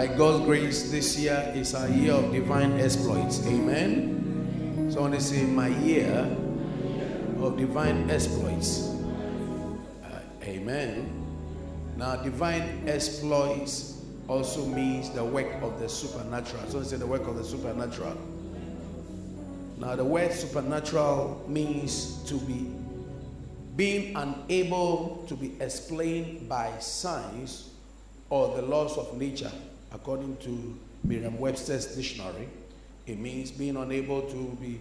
by God's grace, this year is our year of divine exploits. Amen. So I want to say, my year of divine exploits. Uh, amen. Now, divine exploits also means the work of the supernatural. So I say the work of the supernatural. Now, the word supernatural means to be being unable to be explained by science or the laws of nature, according to Merriam Webster's dictionary. It means being unable to be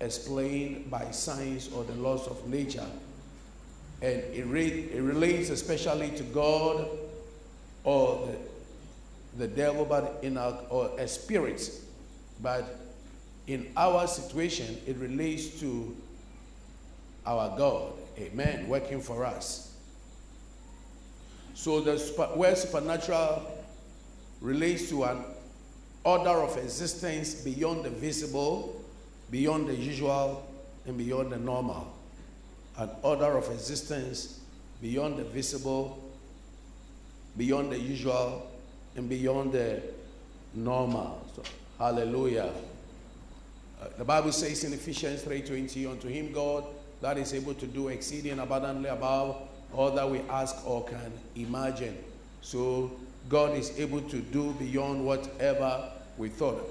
explained by science or the laws of nature. And it, re- it relates especially to God or the, the devil, but in our, or a spirit. But in our situation, it relates to our God. Amen. Working for us. So the super, where supernatural relates to an order of existence beyond the visible, beyond the usual, and beyond the normal. An order of existence beyond the visible, beyond the usual, and beyond the normal. So, hallelujah. Uh, the Bible says in Ephesians 3:20, unto him God that is able to do exceeding abundantly above all that we ask or can imagine. So God is able to do beyond whatever we thought.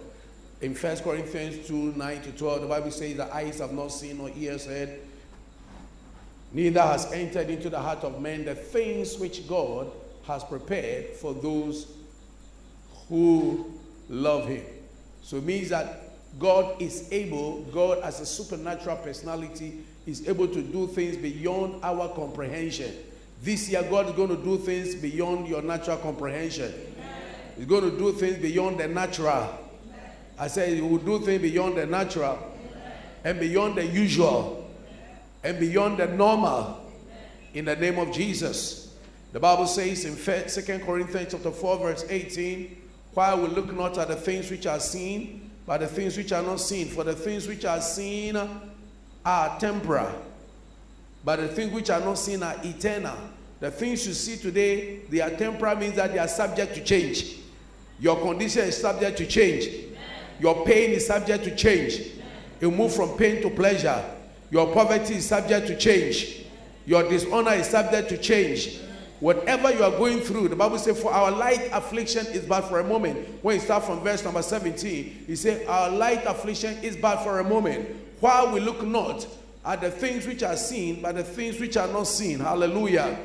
In 1 Corinthians 2 9 to 12, the Bible says, The eyes have not seen nor ears heard, neither has entered into the heart of man the things which God has prepared for those who love Him. So it means that God is able, God as a supernatural personality, is able to do things beyond our comprehension. This year, God is going to do things beyond your natural comprehension. Amen. He's going to do things beyond the natural. Amen. I say He will do things beyond the natural Amen. and beyond the usual and beyond the normal. In the name of Jesus. The Bible says in 2 Corinthians chapter 4, verse 18, while we look not at the things which are seen, but the things which are not seen. For the things which are seen are temporal, but the things which are not seen are eternal. The things you see today, they are temporal, means that they are subject to change. Your condition is subject to change. Your pain is subject to change. You move from pain to pleasure. Your poverty is subject to change. Your dishonor is subject to change. Whatever you are going through, the Bible says, For our light affliction is but for a moment. When you start from verse number 17, he said, Our light affliction is but for a moment while we look not at the things which are seen, but the things which are not seen. Hallelujah.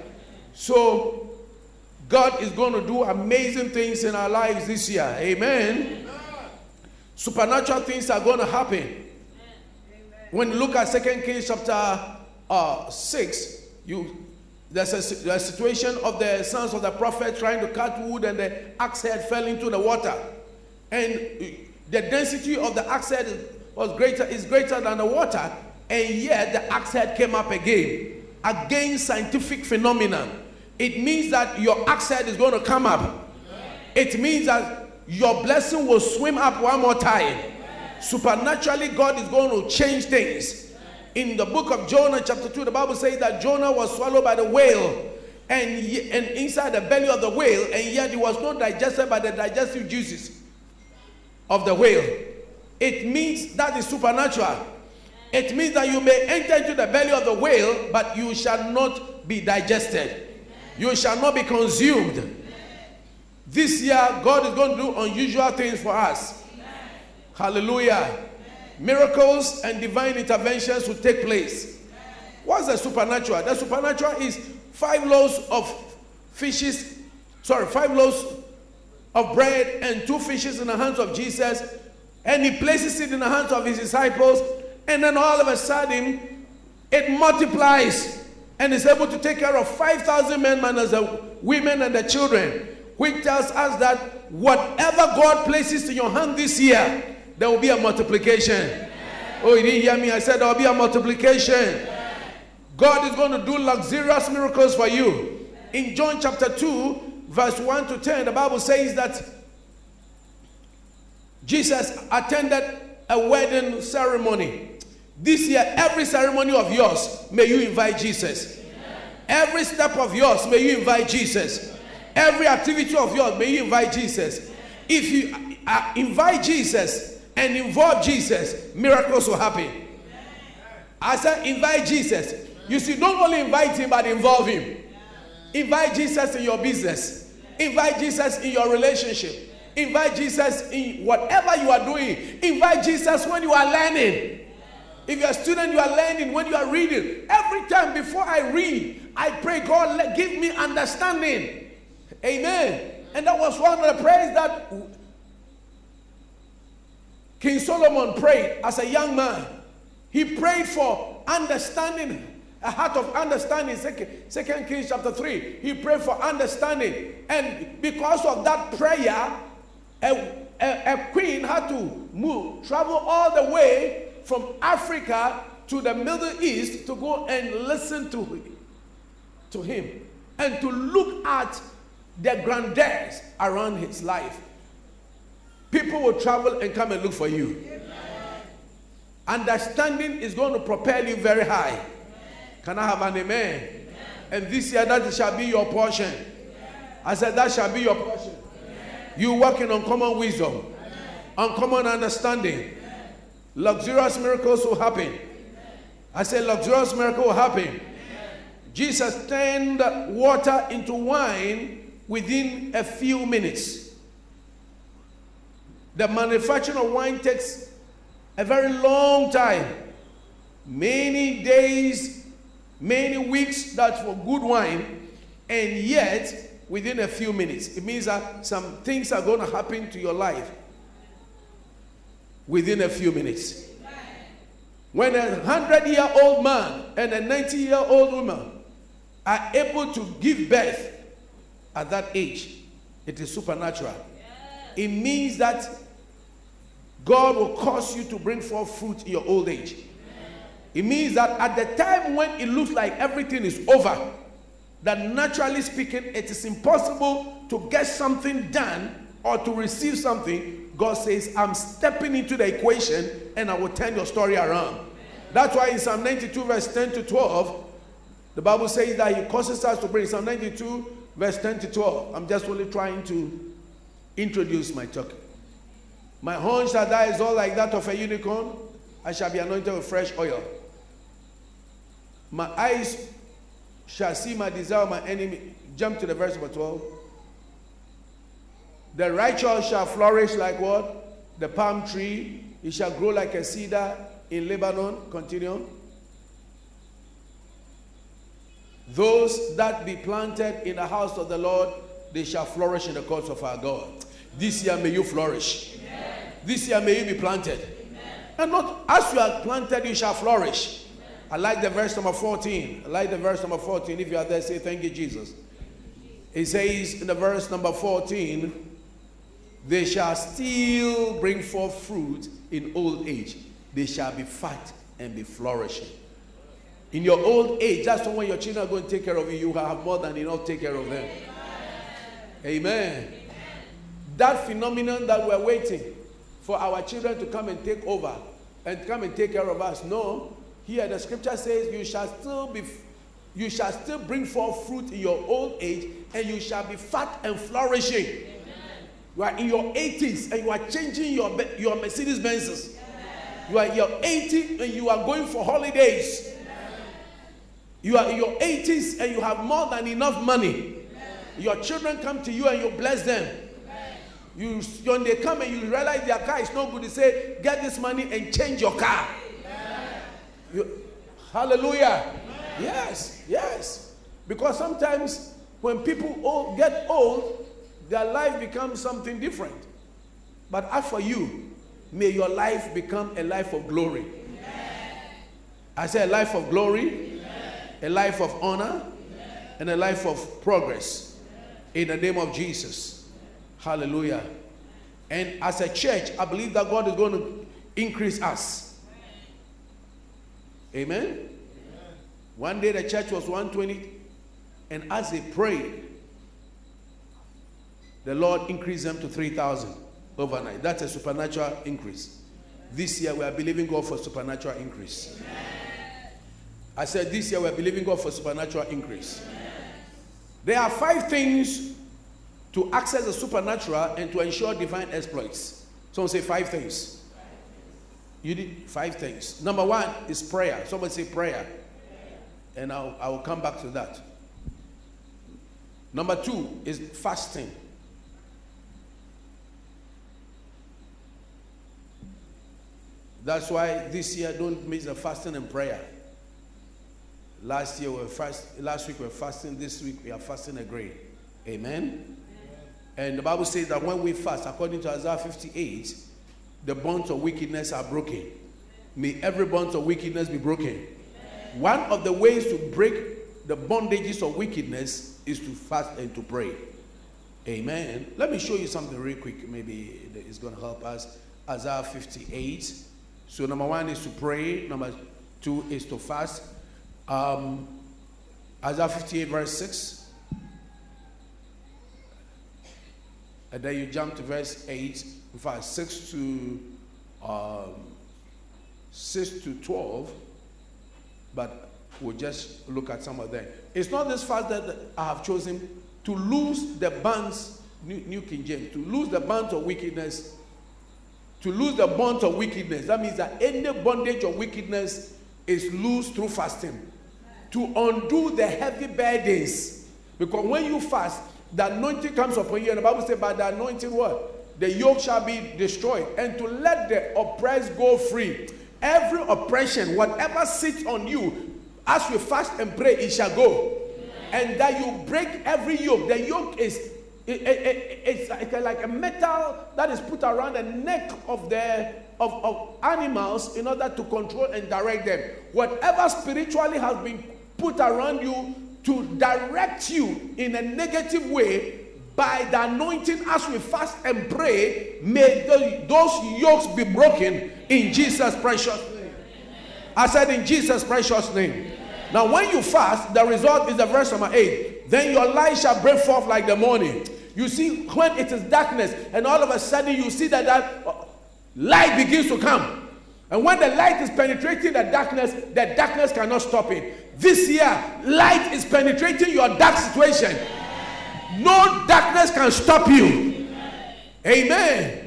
So, God is going to do amazing things in our lives this year. Amen. Supernatural things are going to happen. When you look at Second Kings chapter uh, 6, you there's a, situation of the sons of the prophet trying to cut wood and the axe head fell into the water. And the density of the axe head was greater is greater than the water, and yet the head came up again. Again, scientific phenomenon. It means that your head is going to come up. It means that your blessing will swim up one more time. Supernaturally, God is going to change things. In the book of Jonah, chapter 2, the Bible says that Jonah was swallowed by the whale and, and inside the belly of the whale, and yet he was not digested by the digestive juices of the whale. It means that is supernatural. It means that you may enter into the belly of the whale, but you shall not be digested. You shall not be consumed. This year, God is going to do unusual things for us. Hallelujah. Miracles and divine interventions will take place. What's the supernatural? The supernatural is five loaves of fishes, sorry, five loaves of bread and two fishes in the hands of Jesus and he places it in the hands of his disciples, and then all of a sudden it multiplies and is able to take care of 5,000 men, minus the women and the children, which tells us that whatever God places in your hand this year, there will be a multiplication. Oh, you didn't hear me? I said there will be a multiplication. God is going to do luxurious miracles for you. In John chapter 2, verse 1 to 10, the Bible says that Jesus attended a wedding ceremony. This year, every ceremony of yours, may you invite Jesus. Every step of yours, may you invite Jesus. Every activity of yours, may you invite Jesus. If you uh, invite Jesus and involve Jesus, miracles will happen. I said, invite Jesus. You see, don't only invite him, but involve him. Invite Jesus in your business. Invite Jesus in your relationship. Invite Jesus in whatever you are doing. Invite Jesus when you are learning. If you're a student, you are learning. When you are reading, every time before I read, I pray, God, let, give me understanding. Amen. And that was one of the prayers that King Solomon prayed as a young man. He prayed for understanding, a heart of understanding. Second, Second Kings chapter 3. He prayed for understanding. And because of that prayer, a, a, a queen had to move, travel all the way from Africa to the Middle East to go and listen to, to him and to look at the grandeurs around his life. People will travel and come and look for you. Amen. Understanding is going to propel you very high. Amen. Can I have an amen? amen? And this year, that shall be your portion. I said, that shall be your portion. You working on common wisdom, uncommon understanding. Luxurious miracles will happen. I said, luxurious miracle will happen. Jesus turned water into wine within a few minutes. The manufacturing of wine takes a very long time. Many days, many weeks, that's for good wine. And yet, within a few minutes, it means that some things are going to happen to your life within a few minutes. When a hundred year old man and a 90 year old woman are able to give birth at that age, it is supernatural. It means that God will cause you to bring forth fruit in your old age. It means that at the time when it looks like everything is over, that naturally speaking, it is impossible to get something done or to receive something. God says, I'm stepping into the equation and I will turn your story around. That's why in Psalm 92, verse 10 to 12, the Bible says that He causes us to bring Psalm 92, verse 10 to 12. I'm just only trying to introduce my talk. My horn shall die is all like that of a unicorn. I shall be anointed with fresh oil. My eyes shall see my desire, my enemy. Jump to the verse number 12. The righteous shall flourish like what? The palm tree. It shall grow like a cedar in Lebanon. Continue. Those that be planted in the house of the Lord, they shall flourish in the courts of our God. This year may you flourish. This year may you be planted. Amen. And not as you are planted, you shall flourish. Amen. I like the verse number 14. I like the verse number 14. If you are there, say thank you, Jesus. It says in the verse number 14, they shall still bring forth fruit in old age. They shall be fat and be flourishing. In your old age, that's when your children are going to take care of you. You have more than enough take care of them. Amen. Amen. Amen. That phenomenon that we're waiting for our children to come and take over and come and take care of us. No. Here the scripture says, You shall still be you shall still bring forth fruit in your old age, and you shall be fat and flourishing. Amen. You are in your 80s and you are changing your, your Mercedes Benzes. You are in your 80s and you are going for holidays. You are in your 80s and you have more than enough money. Your children come to you and you bless them. You, when they come and you realize their car is no good, they say, Get this money and change your car. You, hallelujah. Yes, yes. Because sometimes when people old, get old, their life becomes something different. But as for you, may your life become a life of glory. Amen. I say a life of glory, Amen. a life of honor, and a life of progress. In the name of Jesus. Hallelujah. And as a church, I believe that God is going to increase us. Amen? Amen? One day the church was 120, and as they prayed, the Lord increased them to 3,000 overnight. That's a supernatural increase. This year we are believing God for supernatural increase. I said this year we are believing God for supernatural increase. There are five things to access the supernatural and to ensure divine exploits. Someone say five things. You did five things. Number one is prayer. Someone say prayer. And I'll, I will come back to that. Number two is fasting. That's why this year don't miss the fasting and prayer. Last year we were fast, last week we were fasting, this week we are fasting again. Amen. And the Bible says that when we fast, according to Isaiah 58, the bonds of wickedness are broken. May every bond of wickedness be broken. One of the ways to break the bondages of wickedness is to fast and to pray. Amen. Let me show you something real quick. Maybe it's going to help us. Isaiah 58. So, number one is to pray, number two is to fast. Um, Isaiah 58, verse 6. And then you jump to verse 8, in fact, 6 to um, 6 to 12, but we'll just look at some of them. It's not this fast that I have chosen to lose the bands, New, New King James, to lose the bands of wickedness, to lose the bonds of wickedness. That means that any bondage of wickedness is loose through fasting. To undo the heavy burdens. Because when you fast, the anointing comes upon you, and the Bible says, by the anointing, what? The yoke shall be destroyed, and to let the oppressed go free. Every oppression, whatever sits on you, as you fast and pray, it shall go. And that you break every yoke. The yoke is it, it, it, it's like a, like a metal that is put around the neck of the of, of animals in order to control and direct them. Whatever spiritually has been put around you to direct you in a negative way by the anointing as we fast and pray, may the, those yokes be broken in Jesus' precious name. I said, in Jesus' precious name. Now, when you fast, the result is the verse number 8. Then your light shall break forth like the morning. You see, when it is darkness, and all of a sudden you see that that uh, light begins to come. And when the light is penetrating the darkness, the darkness cannot stop it. This year, light is penetrating your dark situation. No darkness can stop you. Amen.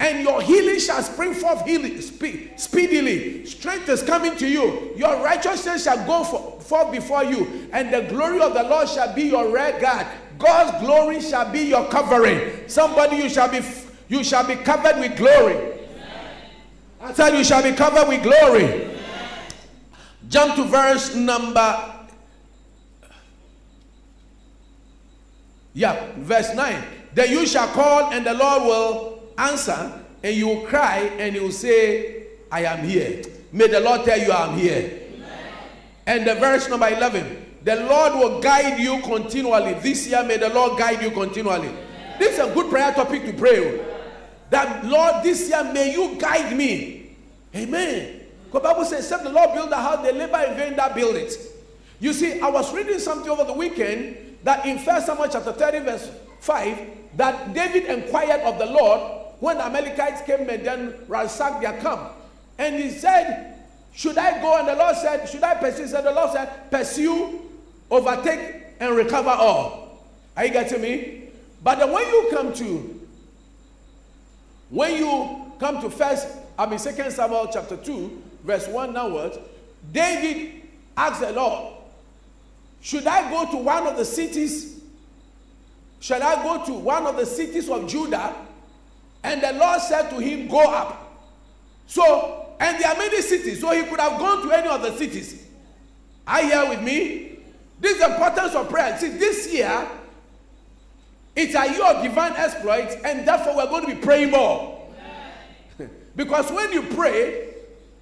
And your healing shall spring forth healing, spe- speedily. Strength is coming to you. Your righteousness shall go for, forth before you, and the glory of the Lord shall be your red guard. God's glory shall be your covering. Somebody, you shall be you shall be covered with glory. I said you shall be covered with glory. Jump to verse number Yeah, verse 9. Then you shall call, and the Lord will answer, and you will cry, and he will say, I am here. May the Lord tell you, I am here. Amen. And the verse number 11. The Lord will guide you continually. This year, may the Lord guide you continually. This is a good prayer topic to pray. That Lord, this year, may you guide me. Amen. The Bible says, except the Lord build the house, they labor in vain that build it. You see, I was reading something over the weekend that in First Samuel chapter 30, verse 5, that David inquired of the Lord when the Amalekites came and then ransacked their camp. And he said, Should I go? And the Lord said, Should I pursue? Said, The Lord said, Pursue, overtake, and recover all. Are you getting me? But then when you come to, when you come to first, I mean second Samuel chapter 2, verse 1 downwards, David asked the Lord, should I go to one of the cities? Shall I go to one of the cities of Judah? And the Lord said to him, Go up. So, and there are many cities, so he could have gone to any of the cities. Are you here with me? This is the importance of prayer. See, this year, it's a year of divine exploits, and therefore we're going to be praying more. because when you pray,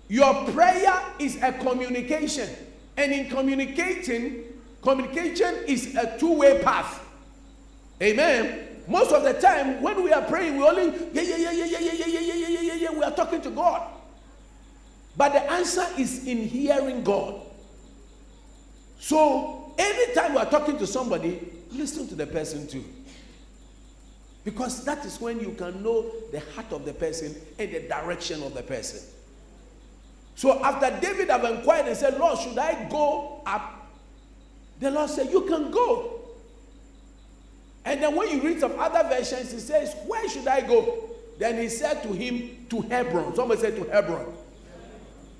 your prayer is a communication. And in communicating, Communication is a two way path. Amen. Most of the time, when we are praying, we only, yeah, yeah, yeah, yeah, yeah, yeah, yeah, yeah, yeah, yeah, yeah, we are talking to God. But the answer is in hearing God. So, anytime we are talking to somebody, listen to the person too. Because that is when you can know the heart of the person and the direction of the person. So after David have inquired and said, Lord, should I go up the Lord said, You can go. And then when you read some other versions, he says, Where should I go? Then he said to him, To Hebron. Somebody said to Hebron.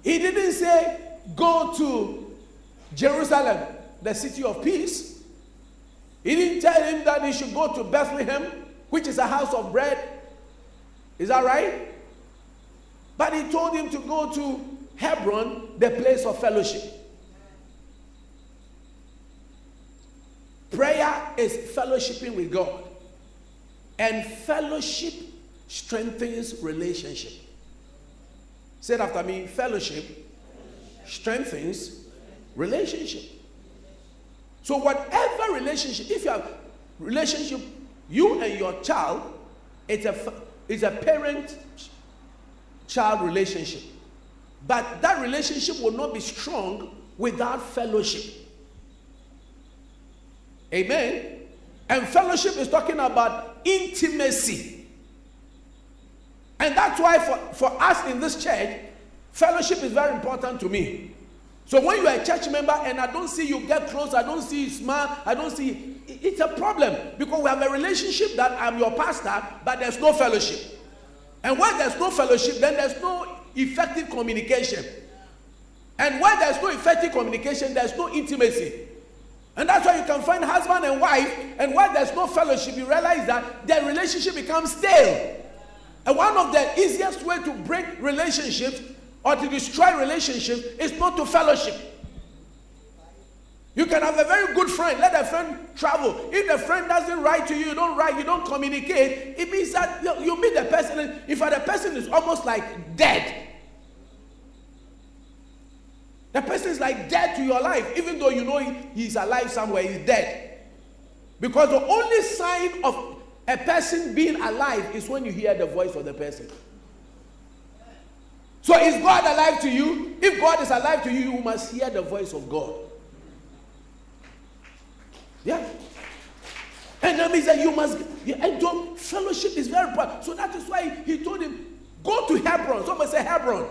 He didn't say, Go to Jerusalem, the city of peace. He didn't tell him that he should go to Bethlehem, which is a house of bread. Is that right? But he told him to go to Hebron, the place of fellowship. Prayer is fellowshipping with God. And fellowship strengthens relationship. Say it after me fellowship strengthens relationship. So, whatever relationship, if you have relationship, you and your child, it's a, it's a parent child relationship. But that relationship will not be strong without fellowship. Amen. And fellowship is talking about intimacy. And that's why for, for us in this church, fellowship is very important to me. So when you are a church member and I don't see you get close, I don't see you smile, I don't see it's a problem because we have a relationship that I'm your pastor, but there's no fellowship. And when there's no fellowship, then there's no effective communication. And when there's no effective communication, there's no intimacy. And that's why you can find husband and wife, and while there's no fellowship, you realize that their relationship becomes stale. And one of the easiest way to break relationships or to destroy relationships is not to fellowship. You can have a very good friend, let a friend travel. If the friend doesn't write to you, you don't write, you don't communicate, it means that you meet the person, if the person is almost like dead, the person is like dead to your life, even though you know he, he's alive somewhere, he's dead. Because the only sign of a person being alive is when you hear the voice of the person. So is God alive to you? If God is alive to you, you must hear the voice of God. Yeah. And that means that you must, and don't, fellowship is very important. So that is why he told him, go to Hebron. Somebody say Hebron.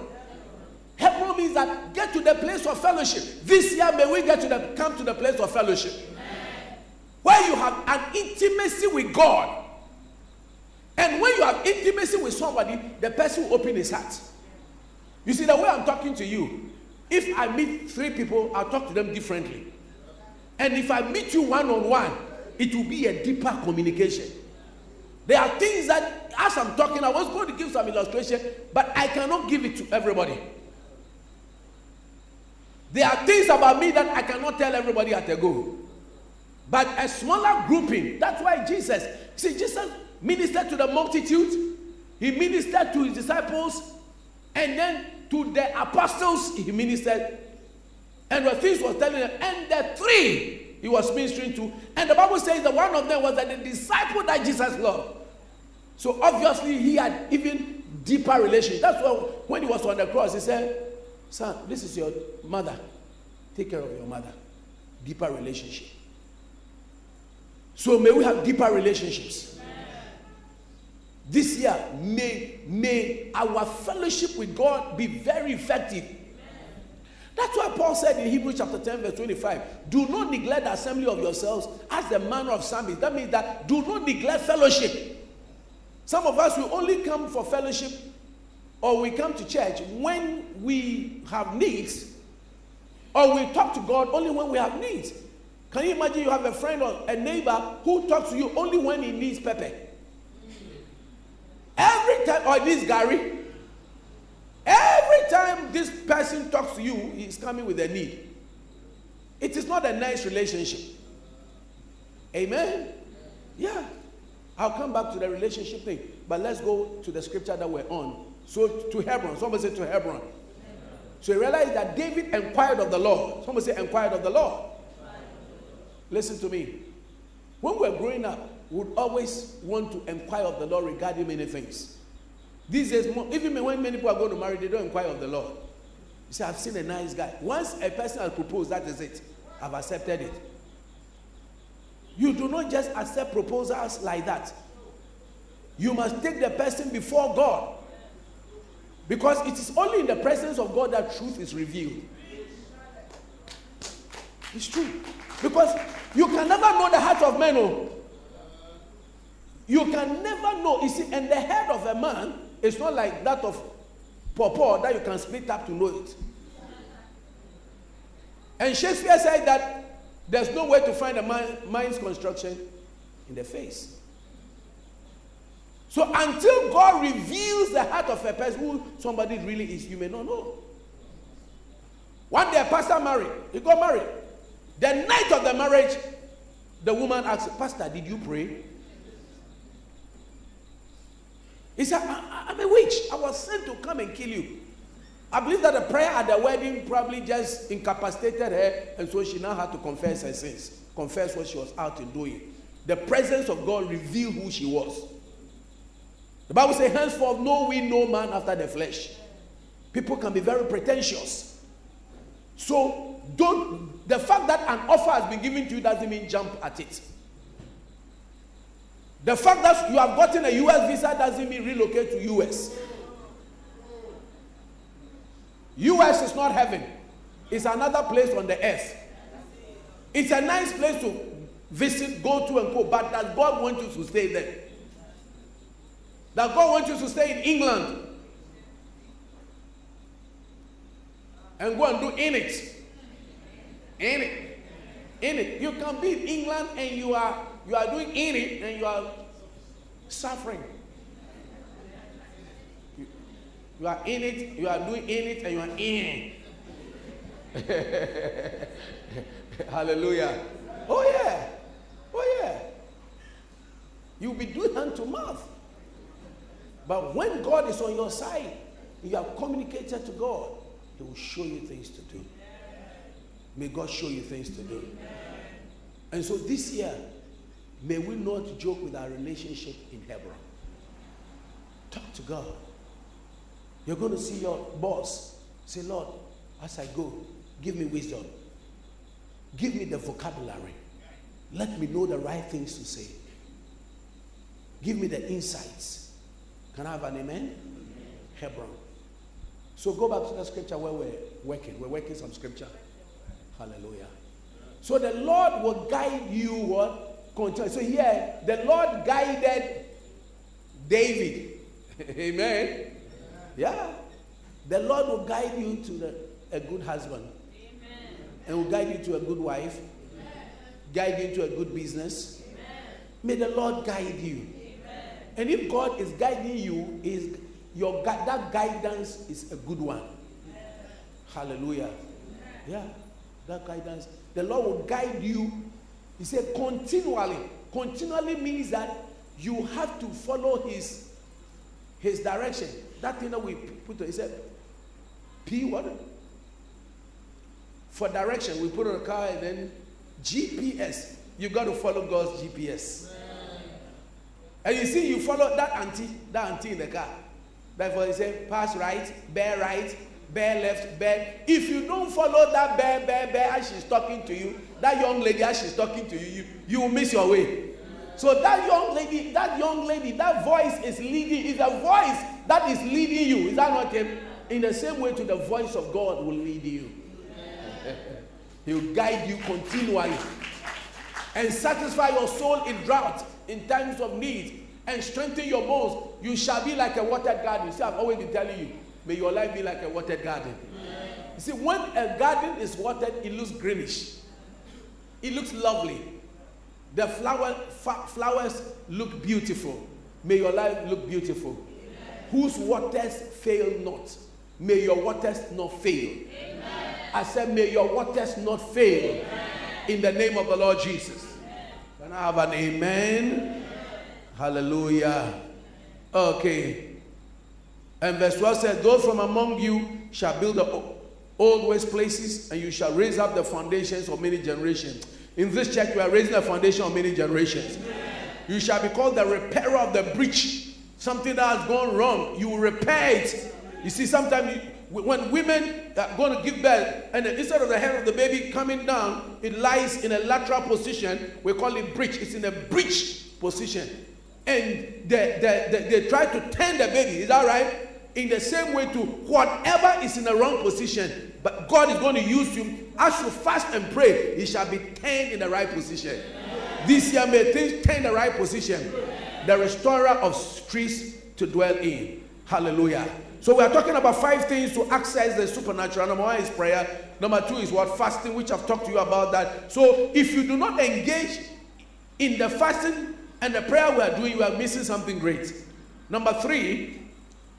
Hebron means that get to the place of fellowship. This year, may we get to the come to the place of fellowship. Where you have an intimacy with God. And when you have intimacy with somebody, the person will open his heart. You see, the way I'm talking to you, if I meet three people, I'll talk to them differently. And if I meet you one on one, it will be a deeper communication. There are things that, as I'm talking, I was going to give some illustration, but I cannot give it to everybody. There are things about me that I cannot tell everybody at a go. But a smaller grouping, that's why Jesus, see, Jesus ministered to the multitude, he ministered to his disciples, and then to the apostles, he ministered. And the things was telling them, and the three he was ministering to. And the Bible says that one of them was that the disciple that Jesus loved. So obviously he had even deeper relationship. That's why when he was on the cross, he said, Son, this is your mother. Take care of your mother. Deeper relationship. So may we have deeper relationships. This year, may, may our fellowship with God be very effective. That's why Paul said in Hebrews chapter 10, verse 25, do not neglect the assembly of yourselves as the manner of some is. That means that do not neglect fellowship. Some of us will only come for fellowship or we come to church when we have needs, or we talk to God only when we have needs. Can you imagine you have a friend or a neighbor who talks to you only when he needs pepper? Every time, or this Gary, every time this person talks to you, he's coming with a need. It is not a nice relationship. Amen? Yeah. I'll come back to the relationship thing, but let's go to the scripture that we're on. So to Hebron. Somebody say to Hebron. So he realized that David inquired of the Lord. Somebody say inquired of the Lord. Listen to me. When we were growing up, would always want to inquire of the Lord regarding many things. These days, even when many people are going to marry, they don't inquire of the Lord. You say, I've seen a nice guy. Once a person has proposed, that is it. I've accepted it. You do not just accept proposals like that. You must take the person before God. Because it is only in the presence of God that truth is revealed. It's true. Because you can never know the heart of men. Oh. You can never know. You see, and the head of a man is not like that of pawpaw that you can split up to know it. And Shakespeare said that there's no way to find a mind's construction in the face. So until God reveals the heart of a person who somebody really is, you may not know. One day a pastor married, he got married. The night of the marriage, the woman asked, Pastor, did you pray? He said, I, am a witch. I was sent to come and kill you. I believe that the prayer at the wedding probably just incapacitated her, and so she now had to confess her sins, confess what she was out in doing. The presence of God revealed who she was. The Bible says, henceforth, know we no man after the flesh. People can be very pretentious. So, don't, the fact that an offer has been given to you doesn't mean jump at it. The fact that you have gotten a US visa doesn't mean relocate to US. US is not heaven. It's another place on the earth. It's a nice place to visit, go to and go, but does God want you to stay there? Does God want you to stay in England? And go and do in it. In it. In it. You can be in England and you are you are doing in it and you are suffering. You, you are in it, you are doing in it, and you are in. Hallelujah. Oh, yeah. Oh, yeah. You'll be doing hand to mouth. But when God is on your side, you have communicated to God, He will show you things to do. May God show you things to do. And so this year, May we not joke with our relationship in Hebron. Talk to God. You're going to see your boss. Say, Lord, as I go, give me wisdom. Give me the vocabulary. Let me know the right things to say. Give me the insights. Can I have an amen? amen? Hebron. So go back to the scripture where we're working. We're working some scripture. Hallelujah. So the Lord will guide you what? Continue. So here, the Lord guided David. Amen. Yeah. The Lord will guide you to the, a good husband. Amen. And will guide you to a good wife. Amen. Guide you to a good business. Amen. May the Lord guide you. And if God is guiding you, is your that guidance is a good one. Hallelujah. Yeah. That guidance. The Lord will guide you he said continually. Continually means that you have to follow his his direction. That thing that we put he said P what? For direction, we put on a car and then GPS. You got to follow God's GPS. And you see, you follow that auntie, that auntie in the car. Therefore, he said, pass right, bear right, bear left, bear. If you don't follow that bear, bear, bear, as she's talking to you, that young lady as she's talking to you, you, you will miss your way. So that young lady, that young lady, that voice is leading, is a voice that is leading you. Is that not him? In the same way to the voice of God will lead you. He'll guide you continually and satisfy your soul in drought, in times of need, and strengthen your bones. You shall be like a watered garden. See, I've always been telling you, may your life be like a watered garden. You see, when a garden is watered, it looks greenish. It looks lovely. The flower, flowers look beautiful. May your life look beautiful. Amen. Whose waters fail not. May your waters not fail. Amen. I said, may your waters not fail. Amen. In the name of the Lord Jesus. Can I have an amen? Hallelujah. Okay. And verse 12 says, Those from among you shall build the old waste places, and you shall raise up the foundations of many generations. In this church, we are raising the foundation of many generations. You shall be called the repairer of the breach. Something that has gone wrong, you will repair it. You see, sometimes you, when women are going to give birth, and instead of the head of the baby coming down, it lies in a lateral position. We call it breech. It's in a breech position. And they, they, they, they try to turn the baby. Is that right? In the same way, to whatever is in the wrong position, but God is going to use you as you fast and pray, it shall be turned in the right position. This year, may things turn the right position. the restorer of streets to dwell in. Hallelujah. So we are talking about five things to access the supernatural. Number one is prayer. Number two is what? Fasting, which I've talked to you about that. So if you do not engage in the fasting and the prayer we are doing, you are missing something great. Number three,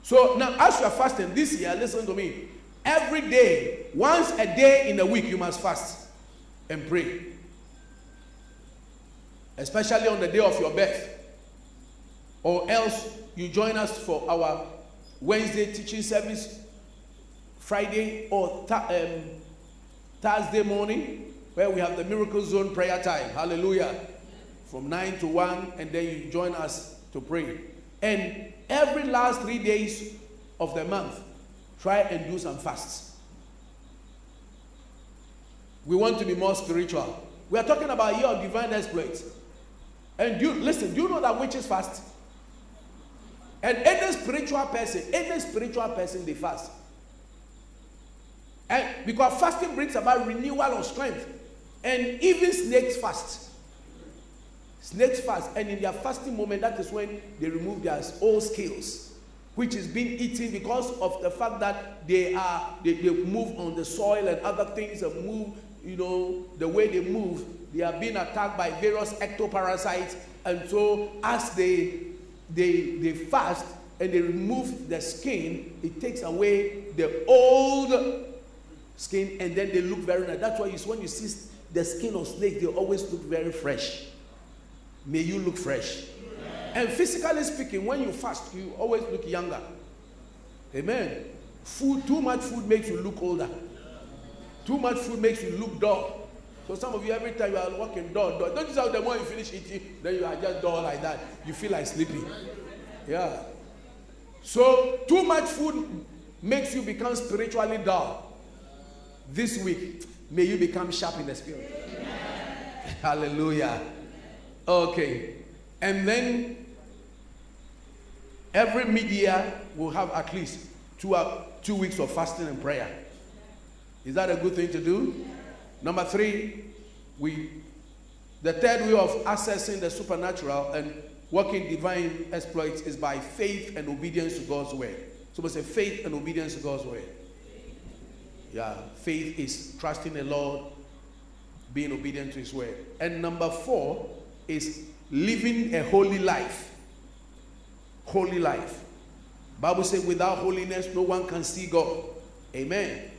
so now as you are fasting this year, listen to me. Every day, once a day in a week, you must fast and pray. Especially on the day of your birth. Or else you join us for our Wednesday teaching service, Friday or um, Thursday morning, where we have the Miracle Zone prayer time. Hallelujah. From 9 to 1, and then you join us to pray. And every last three days of the month, try and do some fasts. We want to be more spiritual. We are talking about your divine exploits. And you listen, do you know that witches fast? And any spiritual person, any spiritual person, they fast. And because fasting brings about renewal of strength. And even snakes fast. Snakes fast. And in their fasting moment, that is when they remove their old scales, which is being eaten because of the fact that they are they, they move on the soil and other things and move, you know, the way they move, they are being attacked by various ectoparasites. And so as they they, they fast and they remove the skin, it takes away the old skin and then they look very nice. That's why you, when you see the skin of snake, they always look very fresh. May you look fresh. And physically speaking, when you fast, you always look younger. Amen. Food, too much food makes you look older. Too much food makes you look dull. So some of you, every time you are walking dull, dull. Don't you say the more you finish eating, then you are just dull like that. You feel like sleeping. Yeah. So too much food makes you become spiritually dull. This week, may you become sharp in the spirit. Hallelujah. Okay. And then every media will have at least two, uh, two weeks of fasting and prayer. Is that a good thing to do? Number three, we the third way of accessing the supernatural and working divine exploits is by faith and obedience to God's word. So we say faith and obedience to God's word. Yeah, faith is trusting the Lord, being obedient to His word. And number four is living a holy life. Holy life. Bible says, without holiness, no one can see God. Amen.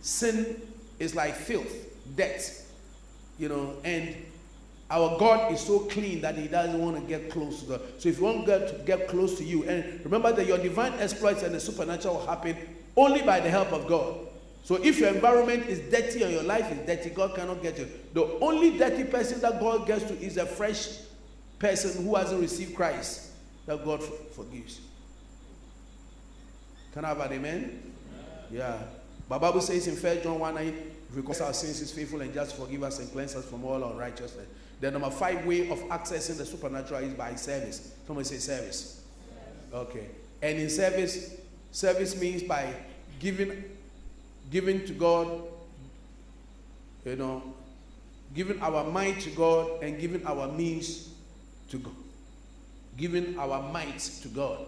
Sin is like filth, death, you know, and our God is so clean that He doesn't want to get close to God. So if you want God to get close to you, and remember that your divine exploits and the supernatural happen only by the help of God. So if your environment is dirty and your life is dirty, God cannot get you. The only dirty person that God gets to is a fresh person who hasn't received Christ that God forgives. Can I have an amen? Yeah. But Bible says in 1 John 1 9, because our sins, is faithful and just forgive us and cleanse us from all unrighteousness. The number five way of accessing the supernatural is by service. Somebody say service. Okay. And in service, service means by giving giving to God, you know, giving our mind to God and giving our means to God. Giving our might to God.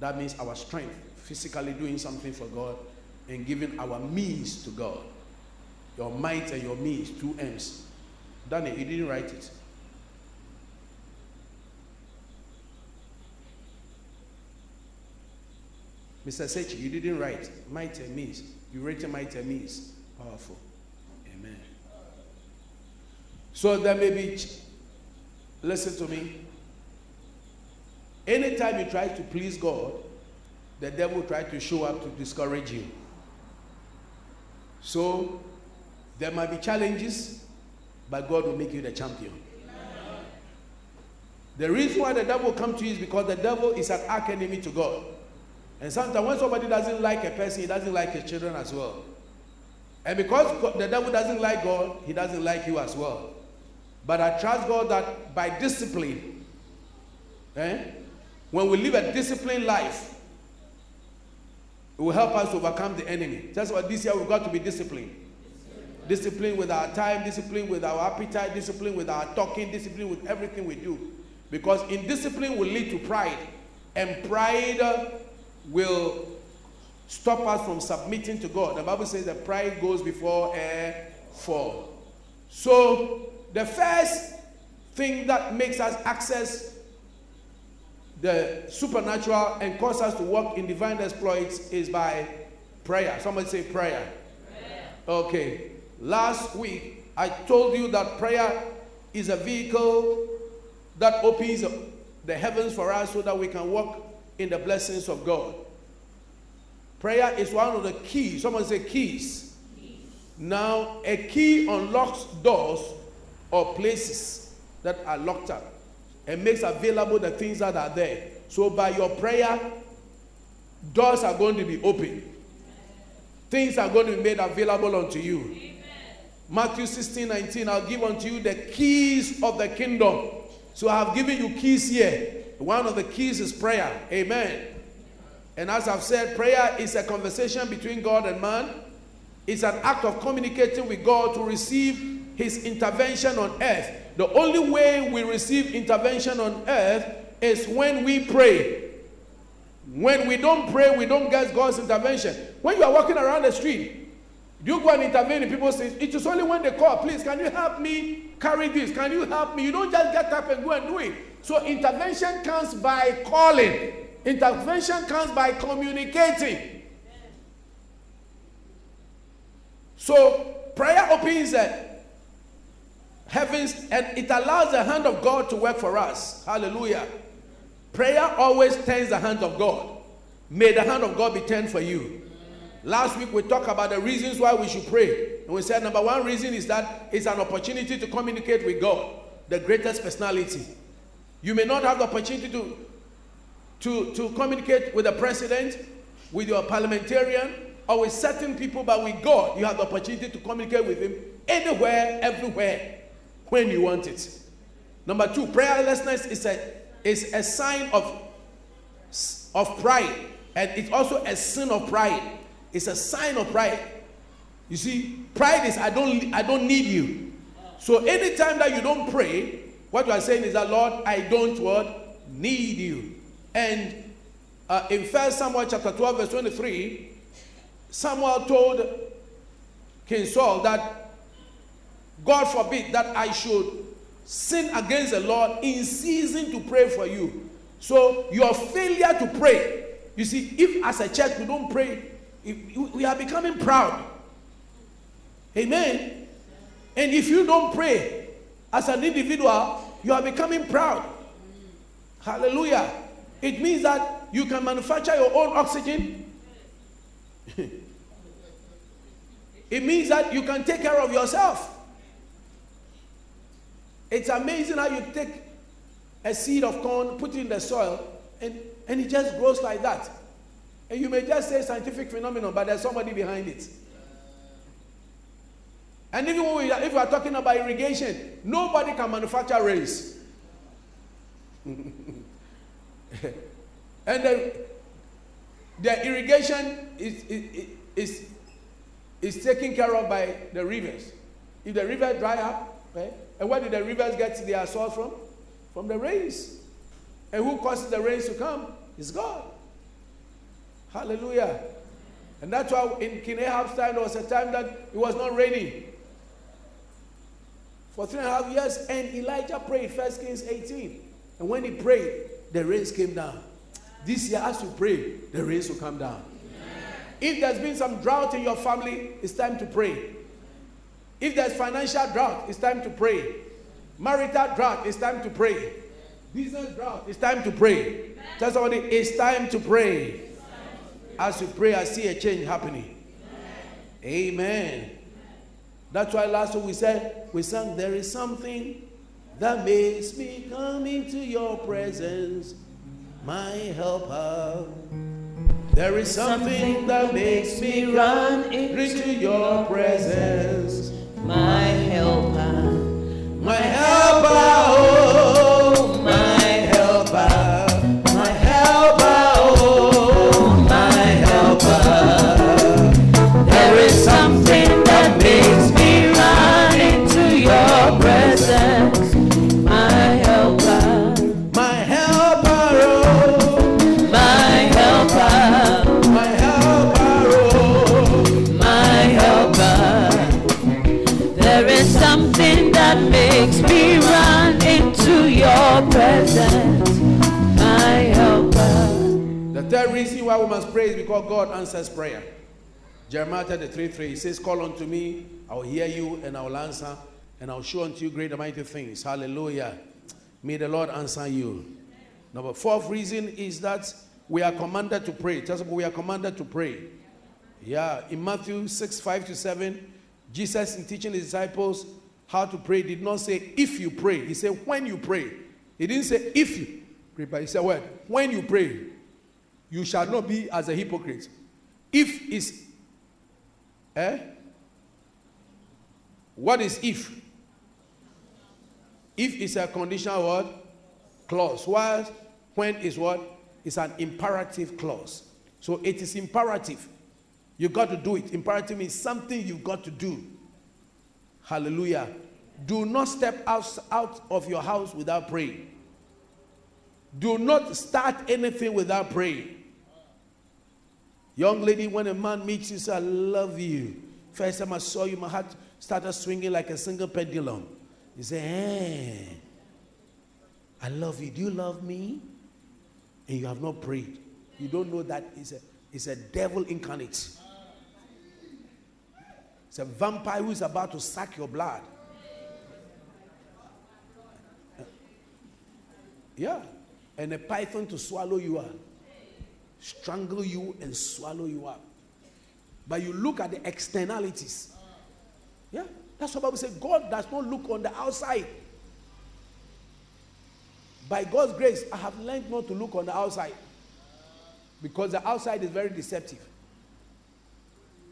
That means our strength, physically doing something for God, and giving our means to God. Your might and your means, two M's. Danny, you didn't write it. Mr. Sechi, you didn't write might and means. You written might and means. Powerful. Amen. So there may be, listen to me. Anytime you try to please God, the devil tries to show up to discourage you. So there might be challenges, but God will make you the champion. The reason why the devil come to you is because the devil is an arch enemy to God. And sometimes when somebody doesn't like a person, he doesn't like his children as well. And because the devil doesn't like God, he doesn't like you as well. But I trust God that by discipline, eh, when we live a disciplined life, it will help us overcome the enemy. That's why this year we've got to be disciplined. Discipline with our time, discipline with our appetite, discipline with our talking, discipline with everything we do. Because indiscipline will lead to pride, and pride will stop us from submitting to God. The Bible says that pride goes before a fall. So, the first thing that makes us access the supernatural and cause us to walk in divine exploits is by prayer. Somebody say prayer. prayer. Okay. Last week, I told you that prayer is a vehicle that opens the heavens for us so that we can walk in the blessings of God. Prayer is one of the keys. Someone say keys. keys. Now, a key unlocks doors or places that are locked up and makes available the things that are there. So, by your prayer, doors are going to be open. Things are going to be made available unto you. Amen. Matthew 16 19, I'll give unto you the keys of the kingdom. So, I have given you keys here. One of the keys is prayer. Amen. And as I've said, prayer is a conversation between God and man. It's an act of communicating with God to receive his intervention on earth. The only way we receive intervention on earth is when we pray. When we don't pray, we don't get God's intervention. When you are walking around the street, you go and intervene in people's things. It is only when they call, please, can you help me carry this? Can you help me? You don't just get up and go and do it. So intervention comes by calling. Intervention comes by communicating. So prayer opens the heavens and it allows the hand of God to work for us. Hallelujah. Prayer always turns the hand of God. May the hand of God be turned for you. Last week we talked about the reasons why we should pray. And we said number one reason is that it's an opportunity to communicate with God, the greatest personality. You may not have the opportunity to, to, to communicate with the president, with your parliamentarian, or with certain people, but with God, you have the opportunity to communicate with Him anywhere, everywhere when you want it. Number two, prayerlessness is a, is a sign of, of pride, and it's also a sin of pride. It's a sign of pride. You see, pride is I don't I don't need you. So anytime that you don't pray, what you are saying is that Lord, I don't what need you. And uh, in First Samuel chapter 12, verse 23, Samuel told King Saul that God forbid that I should sin against the Lord in season to pray for you. So your failure to pray, you see, if as a church we don't pray, we are becoming proud. Amen. And if you don't pray as an individual, you are becoming proud. Hallelujah. It means that you can manufacture your own oxygen. it means that you can take care of yourself. It's amazing how you take a seed of corn, put it in the soil, and, and it just grows like that. And you may just say scientific phenomenon, but there's somebody behind it. And even we, if we are talking about irrigation, nobody can manufacture rains. and the, the irrigation is, is, is, is taken care of by the rivers. If the river dry up, right, and where did the rivers get their source from? From the rains. And who causes the rains to come? Is God. Hallelujah. And that's why in King Ahab's time, there was a time that it was not raining. For three and a half years, and Elijah prayed, First Kings 18. And when he prayed, the rains came down. This year, as you pray, the rains will come down. If there's been some drought in your family, it's time to pray. If there's financial drought, it's time to pray. Marital drought, it's time to pray. Business drought, it's time to pray. Tell somebody, it's time to pray. As you pray, I see a change happening. Amen. That's why last week we said, we sang, There is something that makes me come into your presence, my helper. There is something that makes me run into your presence my helper, my helper, oh, why we must pray is because God answers prayer. Jeremiah 33 3 he says, Call unto me, I will hear you, and I will answer, and I will show unto you great and mighty things. Hallelujah. May the Lord answer you. Number fourth reason is that we are commanded to pray. Tell we are commanded to pray. Yeah, in Matthew 6 5 to 7, Jesus, in teaching his disciples how to pray, did not say if you pray. He said when you pray. He didn't say if you pray, but he said what? When you pray, you shall not be as a hypocrite. If is eh? What is if? If is a conditional word clause. While when is what? It's an imperative clause. So it is imperative. You got to do it. Imperative means something you've got to do. Hallelujah. Do not step out, out of your house without praying. Do not start anything without praying. Young lady, when a man meets you, say, I love you. First time I saw you, my heart started swinging like a simple pendulum. You say, hey, I love you. Do you love me? And you have not prayed. You don't know that it's a, it's a devil incarnate. It's a vampire who is about to suck your blood. Yeah. And a python to swallow you up, strangle you and swallow you up. But you look at the externalities. Yeah. That's what Bible says. God does not look on the outside. By God's grace, I have learned not to look on the outside. Because the outside is very deceptive.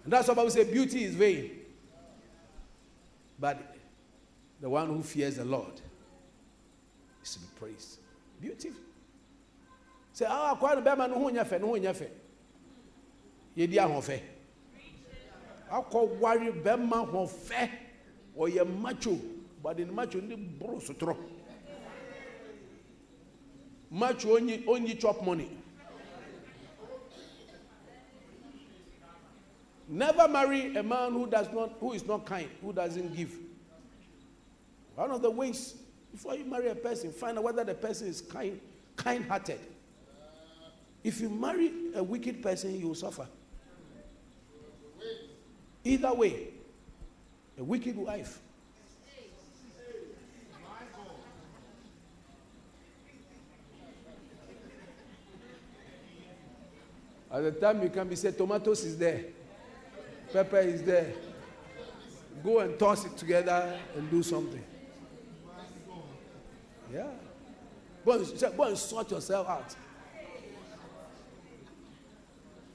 And that's what Bible says beauty is vain. But the one who fears the Lord is to be praised. Beautiful. Say, ah, kwa no bema no ho nya fe, no ho nya fe. Ye di ahofe. Akọ wari ho fe. Oye macho, but in macho ndi bro sotro. Macho only only chop money. Never marry a man who does not, who is not kind, who doesn't give. One of the ways before you marry a person, find out whether the person is kind, kind-hearted. If you marry a wicked person, you will suffer. Either way, a wicked wife. At the time you can be said, tomatoes is there, pepper is there. Go and toss it together and do something. Yeah. Go and, go and sort yourself out.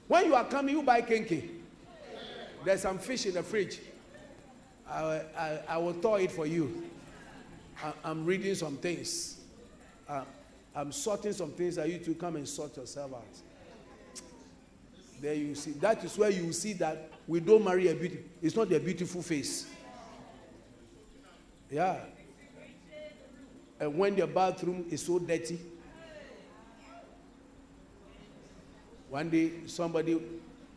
When you are coming, you buy kenkey. There's some fish in the fridge. I, I, I will thaw it for you. I, am reading some things. Uh, I'm sorting some things that you to come and sort yourself out. There you see. That is where you see that we don't marry a beauty. It's not a beautiful face. Yeah. And when the bathroom is so dirty, one day somebody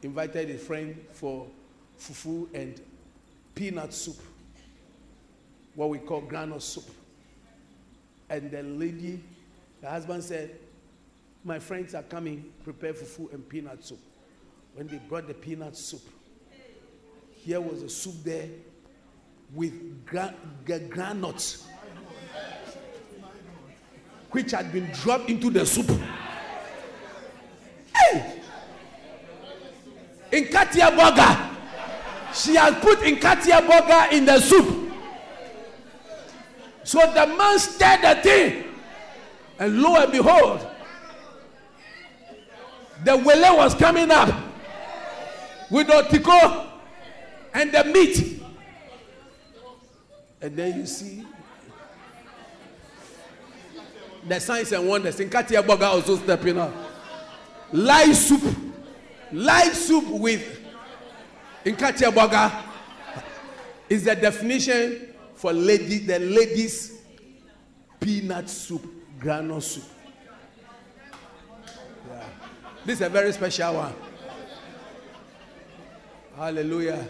invited a friend for fufu and peanut soup, what we call groundnut soup. And the lady, the husband said, My friends are coming, prepare fufu and peanut soup. When they brought the peanut soup, here was a soup there with gra- granules which had been dropped into the soup. Hey! In Katia burger, she has put in Katia burger in the soup. So the man stirred the thing, and lo and behold, the wele was coming up with the tiko and the meat. And then you see the signs and wonders. In Katia Burger also stepping up. Live soup. Live soup with Burger is the definition for lady the ladies peanut soup, granule soup. Yeah. This is a very special one. Hallelujah.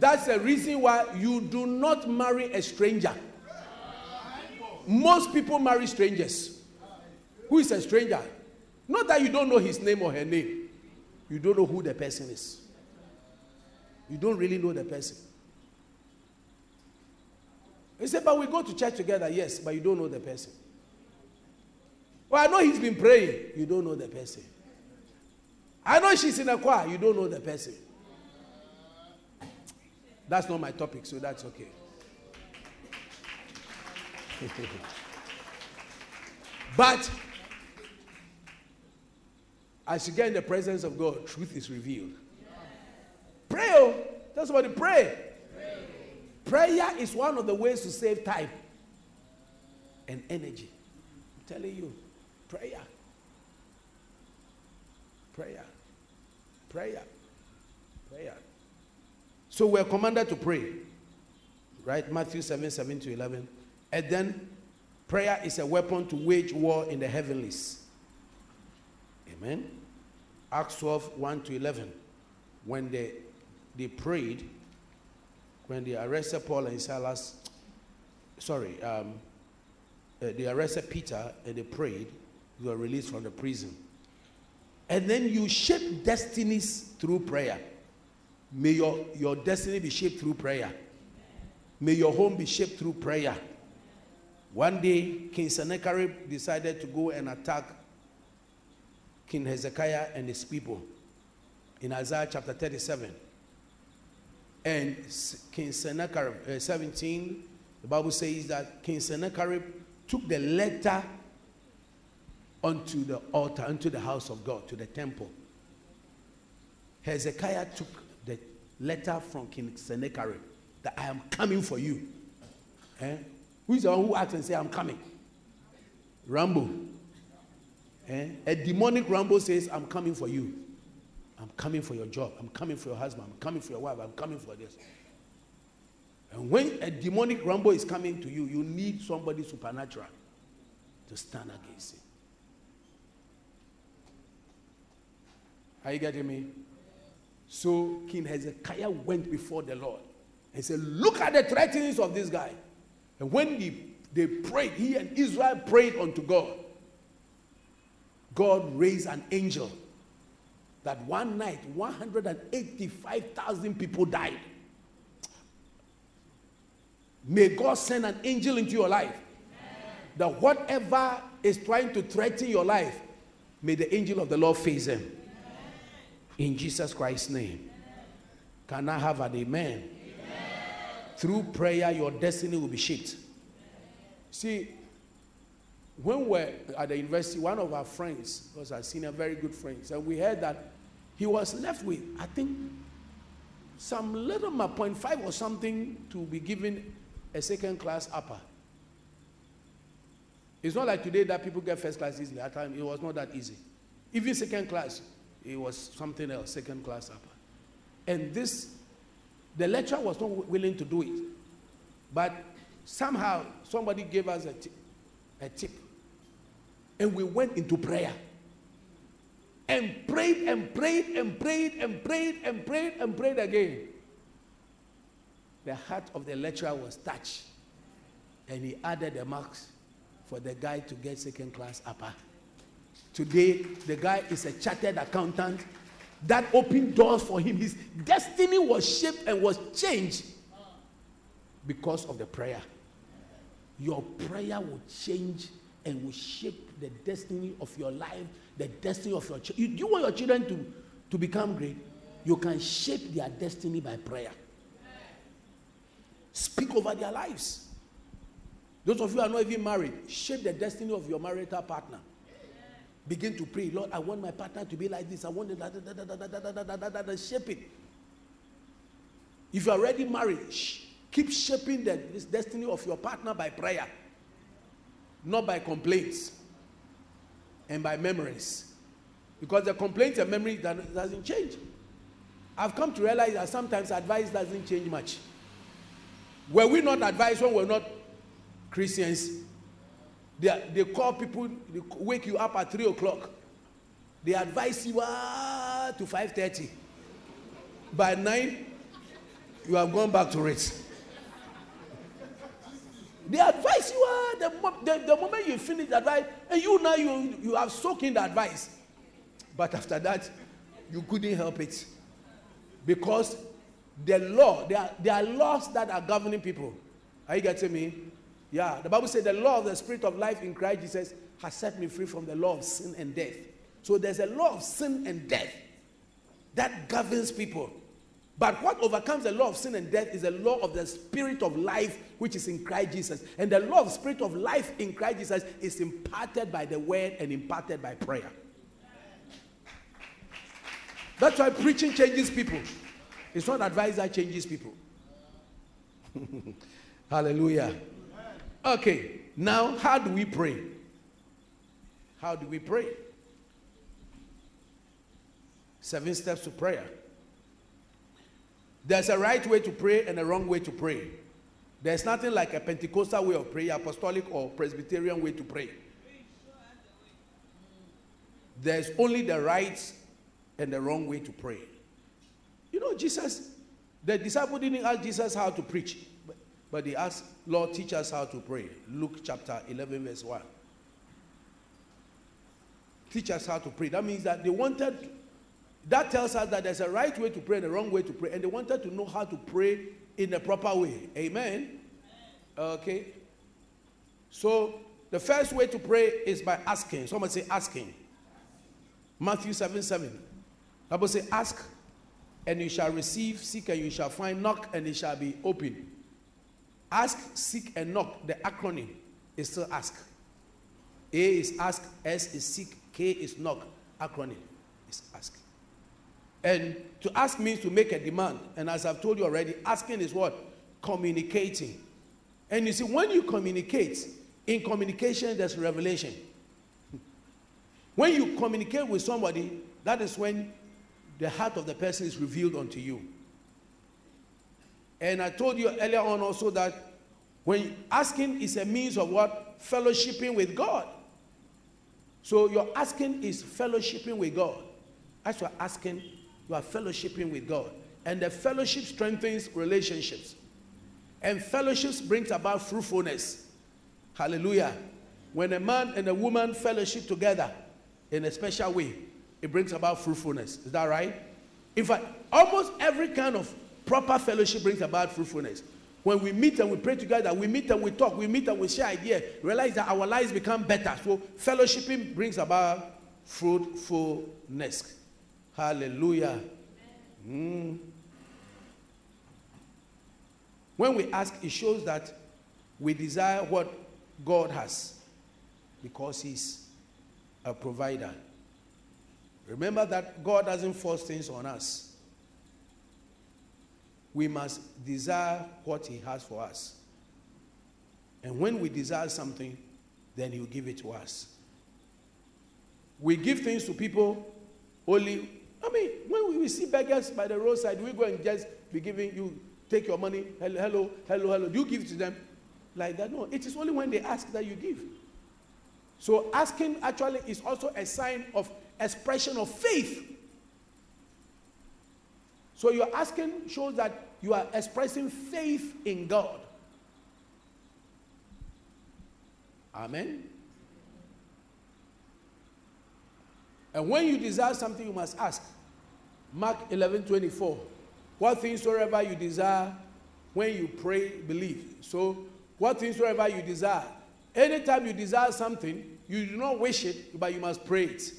That's the reason why you do not marry a stranger. Most people marry strangers. Who is a stranger? Not that you don't know his name or her name, you don't know who the person is. You don't really know the person. He said, But we go to church together, yes, but you don't know the person. Well, I know he's been praying, you don't know the person. I know she's in a choir, you don't know the person. That's not my topic, so that's okay. but as you get in the presence of God, truth is revealed. Pray, oh. Tell somebody, pray. pray. Prayer is one of the ways to save time and energy. I'm telling you, prayer. Prayer. Prayer. Prayer. So we're commanded to pray. Right? Matthew 7 7 to 11. And then prayer is a weapon to wage war in the heavenlies. Amen. Acts 12 1 to 11. When they, they prayed, when they arrested Paul and Silas, sorry, um, uh, they arrested Peter and they prayed, they were released from the prison. And then you shape destinies through prayer. May your, your destiny be shaped through prayer. May your home be shaped through prayer. One day, King Sennacherib decided to go and attack King Hezekiah and his people in Isaiah chapter 37. And King Sennacherib, uh, 17, the Bible says that King Sennacherib took the letter onto the altar, onto the house of God, to the temple. Hezekiah took the letter from King Sennacherib that I am coming for you. Eh? Who is the one who acts and say, I'm coming? Rambo. Eh? A demonic Rambo says, I'm coming for you. I'm coming for your job. I'm coming for your husband. I'm coming for your wife. I'm coming for this. And when a demonic Rambo is coming to you, you need somebody supernatural to stand against it. Are you getting me? So King Hezekiah went before the Lord and said, Look at the threatenings of this guy. And when he, they prayed, he and Israel prayed unto God. God raised an angel that one night 185,000 people died. May God send an angel into your life that whatever is trying to threaten your life, may the angel of the Lord face them. In Jesus Christ's name. Can I have an amen? amen? Through prayer, your destiny will be shaped. See, when we're at the university, one of our friends, because I've seen a very good friend, and we heard that he was left with, I think, some little 0.5 or something to be given a second class upper. It's not like today that people get first class easily. At that time, it was not that easy. Even second class, it was something else, second class upper. And this, the lecturer was not willing to do it. But somehow somebody gave us a tip, a tip. And we went into prayer. And prayed and prayed and prayed and prayed and prayed and prayed again. The heart of the lecturer was touched. And he added the marks for the guy to get second class upper. Today, the guy is a chartered accountant. That opened doors for him. His destiny was shaped and was changed because of the prayer. Your prayer will change and will shape the destiny of your life, the destiny of your children. You, you want your children to, to become great? You can shape their destiny by prayer. Speak over their lives. Those of you who are not even married, shape the destiny of your marital partner. Begin to pray, Lord, I want my partner to be like this. I want it, da, da, da, da, shape it. If you are already married, keep shaping the destiny of your partner by prayer, not by complaints and by memories. Because the complaints and memory doesn't change. I've come to realize that sometimes advice doesn't change much. Were we not advised when we're not Christians? They, they call people, they wake you up at 3 o'clock. They advise you ah, to 5.30. By 9, you have gone back to it. They advise you ah, the, the, the moment you finish the advice, and you now you, you have soaked in the advice. But after that, you couldn't help it. Because the law, there are, there are laws that are governing people. Are you getting me? Yeah. The Bible says the law of the spirit of life in Christ Jesus has set me free from the law of sin and death. So there's a law of sin and death that governs people. But what overcomes the law of sin and death is the law of the spirit of life, which is in Christ Jesus. And the law of spirit of life in Christ Jesus is imparted by the word and imparted by prayer. That's why preaching changes people. It's not advice that changes people. Hallelujah. Okay, now how do we pray? How do we pray? Seven steps to prayer. There's a right way to pray and a wrong way to pray. There's nothing like a Pentecostal way of prayer, apostolic or Presbyterian way to pray. There's only the right and the wrong way to pray. You know, Jesus, the disciple didn't ask Jesus how to preach, but, but they asked, Lord, teach us how to pray. Luke chapter 11, verse 1. Teach us how to pray. That means that they wanted that tells us that there's a right way to pray and a wrong way to pray, and they wanted to know how to pray in a proper way. Amen. Okay. So the first way to pray is by asking. Someone say asking. Matthew 7 7. Bible say, ask and you shall receive, seek and you shall find, knock and it shall be open. Ask, seek, and knock. The acronym is still ask. A is ask, S is seek, K is knock. Acronym is ask. And to ask means to make a demand. And as I've told you already, asking is what? Communicating. And you see, when you communicate, in communication, there's revelation. When you communicate with somebody, that is when the heart of the person is revealed unto you. And I told you earlier on also that when asking is a means of what? Fellowshipping with God. So your asking is fellowshipping with God. As you're asking, you are fellowshipping with God. And the fellowship strengthens relationships. And fellowships brings about fruitfulness. Hallelujah. When a man and a woman fellowship together in a special way, it brings about fruitfulness. Is that right? In fact, almost every kind of proper fellowship brings about fruitfulness. When we meet and we pray together, we meet and we talk, we meet and we share ideas, realize that our lives become better. So fellowshipping brings about fruitfulness. Hallelujah. Mm. When we ask, it shows that we desire what God has because He's a provider. Remember that God doesn't force things on us. We must desire what He has for us. And when we desire something, then He'll give it to us. We give things to people only I mean, when we see beggars by the roadside, we go and just be giving you, take your money, hello, hello, hello, hello. Do you give to them like that? No, it is only when they ask that you give. So asking actually is also a sign of expression of faith. So your asking shows that you are expressing faith in God. Amen. And when you desire something, you must ask. Mark 11 24. What things soever you desire, when you pray, believe. So, what things soever you desire. Anytime you desire something, you do not wish it, but you must pray it.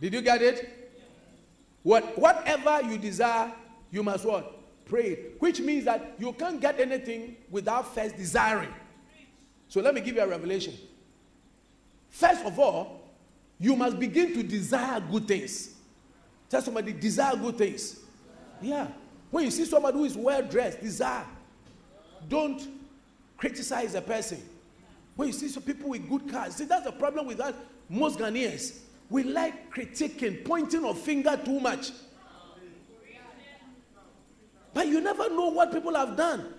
Did you get it? What, whatever you desire, you must what? Pray it. Which means that you can't get anything without first desiring. So let me give you a revelation. First of all, you must begin to desire good things. Tell somebody, desire good things. Yeah. When you see somebody who is well dressed, desire. Don't criticize a person. When you see some people with good cars, see, that's the problem with us, most Ghanaians. We like critiquing, pointing a finger too much. But you never know what people have done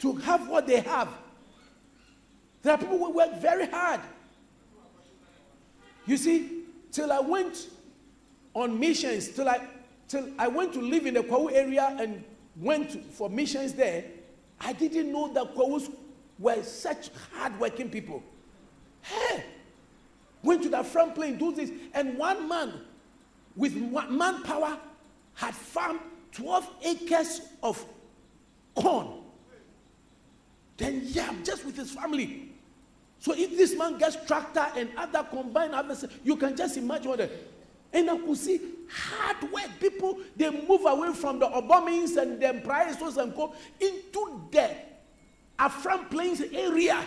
to have what they have. There are people who work very hard you see, till I went on missions, till I till I went to live in the Kwahu area and went to, for missions there, I didn't know that Kwahus were such hardworking people. Hey, went to the Afram Plain, do this, and one man with manpower had farmed 12 acres of corn. Then, yeah, just with his family. So if this man gets tractor and other combined harvest, you can just imagine what. The, and I could see hard work. People they move away from the Obamins and the Prices and go into the Afram Plains area.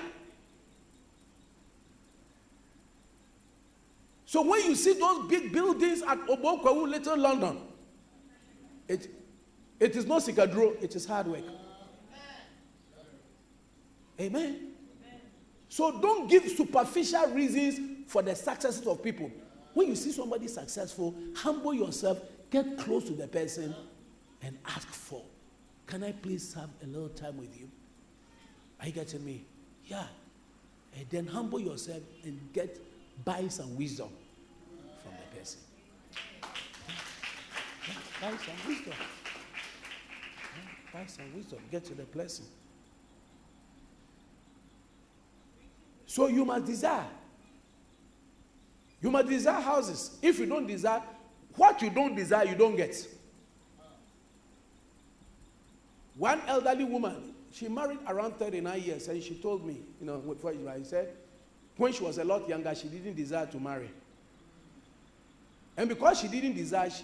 So when you see those big buildings at Obokwawu, Little London, it, it is not sikadro, it is hard work. Amen. So don't give superficial reasons for the successes of people. When you see somebody successful, humble yourself, get close to the person, and ask for, Can I please have a little time with you? Are you getting me? Yeah. And then humble yourself and get buy some wisdom from the person. Yeah, buy some wisdom. Buy some wisdom. Get to the blessing. So you must desire. You must desire houses. If you don't desire, what you don't desire, you don't get. One elderly woman, she married around 39 years, and she told me, you know, before I said, when she was a lot younger, she didn't desire to marry. And because she didn't desire, she,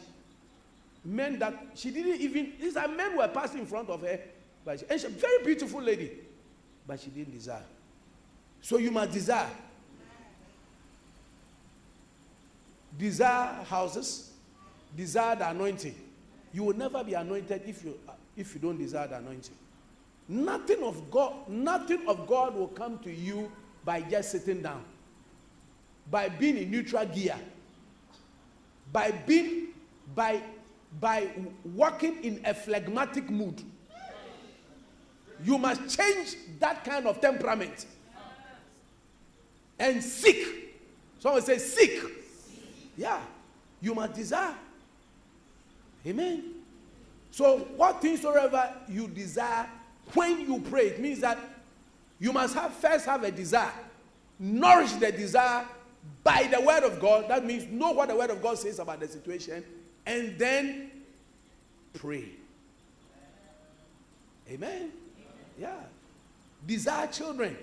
men that she didn't even, these are men were passing in front of her, but she, and she's a very beautiful lady, but she didn't desire. So you must desire. Desire houses, desire the anointing. You will never be anointed if you if you don't desire the anointing. Nothing of God, nothing of God will come to you by just sitting down, by being in neutral gear, by being by by working in a phlegmatic mood. You must change that kind of temperament and seek. Someone say seek. Yeah, you must desire. Amen. So, what things soever you desire when you pray, it means that you must have first have a desire. Nourish the desire by the word of God. That means know what the word of God says about the situation and then pray. Amen. Yeah. Desire children.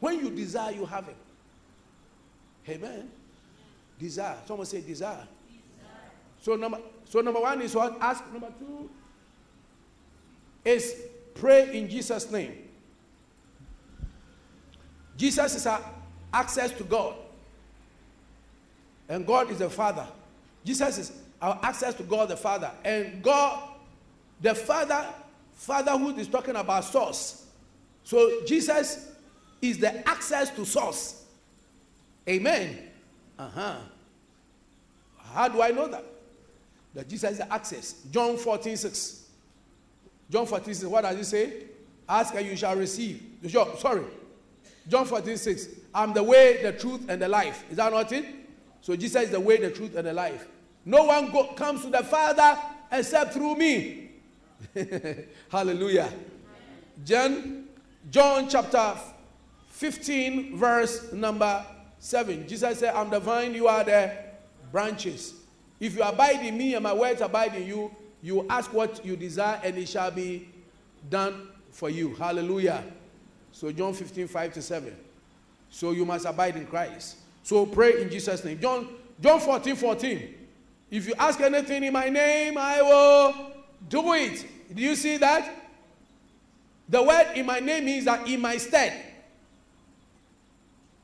When you desire, you have it. Amen. Desire. Someone say desire. desire. So number so number one is what? Ask. Number two is pray in Jesus' name. Jesus is our access to God. And God is the Father. Jesus is our access to God the Father. And God, the Father, Fatherhood is talking about source. So Jesus is the access to source. Amen. Uh huh. How do I know that? That Jesus is the access. John 14, 6. John 14, 6. What does it say? Ask and you shall receive. Sorry. John 14, 6. I'm the way, the truth, and the life. Is that not it? So Jesus is the way, the truth, and the life. No one go, comes to the Father except through me. Hallelujah. John, John chapter 15, verse number 7. Jesus said, I'm the vine, you are the branches. If you abide in me and my words abide in you, you ask what you desire and it shall be done for you. Hallelujah. So, John 15, 5 to 7. So, you must abide in Christ. So, pray in Jesus' name. John, John 14, 14. If you ask anything in my name, I will do it. Do you see that? The word in my name means that in my stead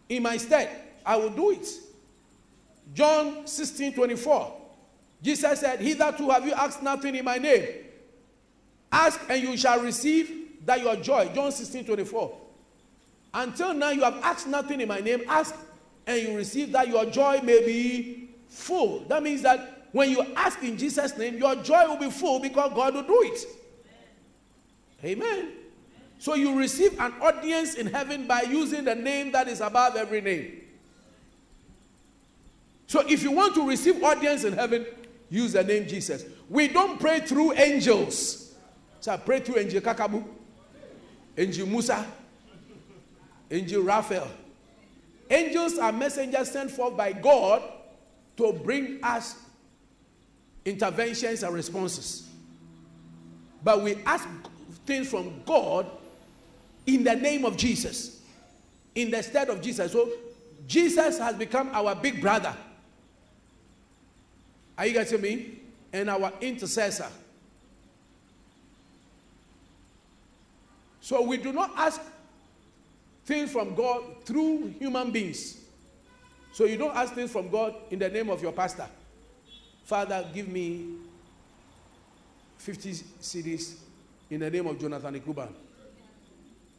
in my stead. I will do it. John 16 24. Jesus said, Hitherto have you asked nothing in my name. Ask and you shall receive that your joy. John 16 24. Until now you have asked nothing in my name. Ask and you receive that your joy may be full. That means that when you ask in Jesus' name, your joy will be full because God will do it. Amen. Amen. So you receive an audience in heaven by using the name that is above every name. So if you want to receive audience in heaven, use the name Jesus. We don't pray through angels. So I pray through angel Kakabu, angel Musa, angel Raphael. Angels are messengers sent forth by God to bring us interventions and responses. But we ask things from God in the name of Jesus, in the stead of Jesus. So Jesus has become our big brother. Are you getting me? And our intercessor. So we do not ask things from God through human beings. So you don't ask things from God in the name of your pastor. Father, give me 50 cedis in the name of Jonathan Ikuban.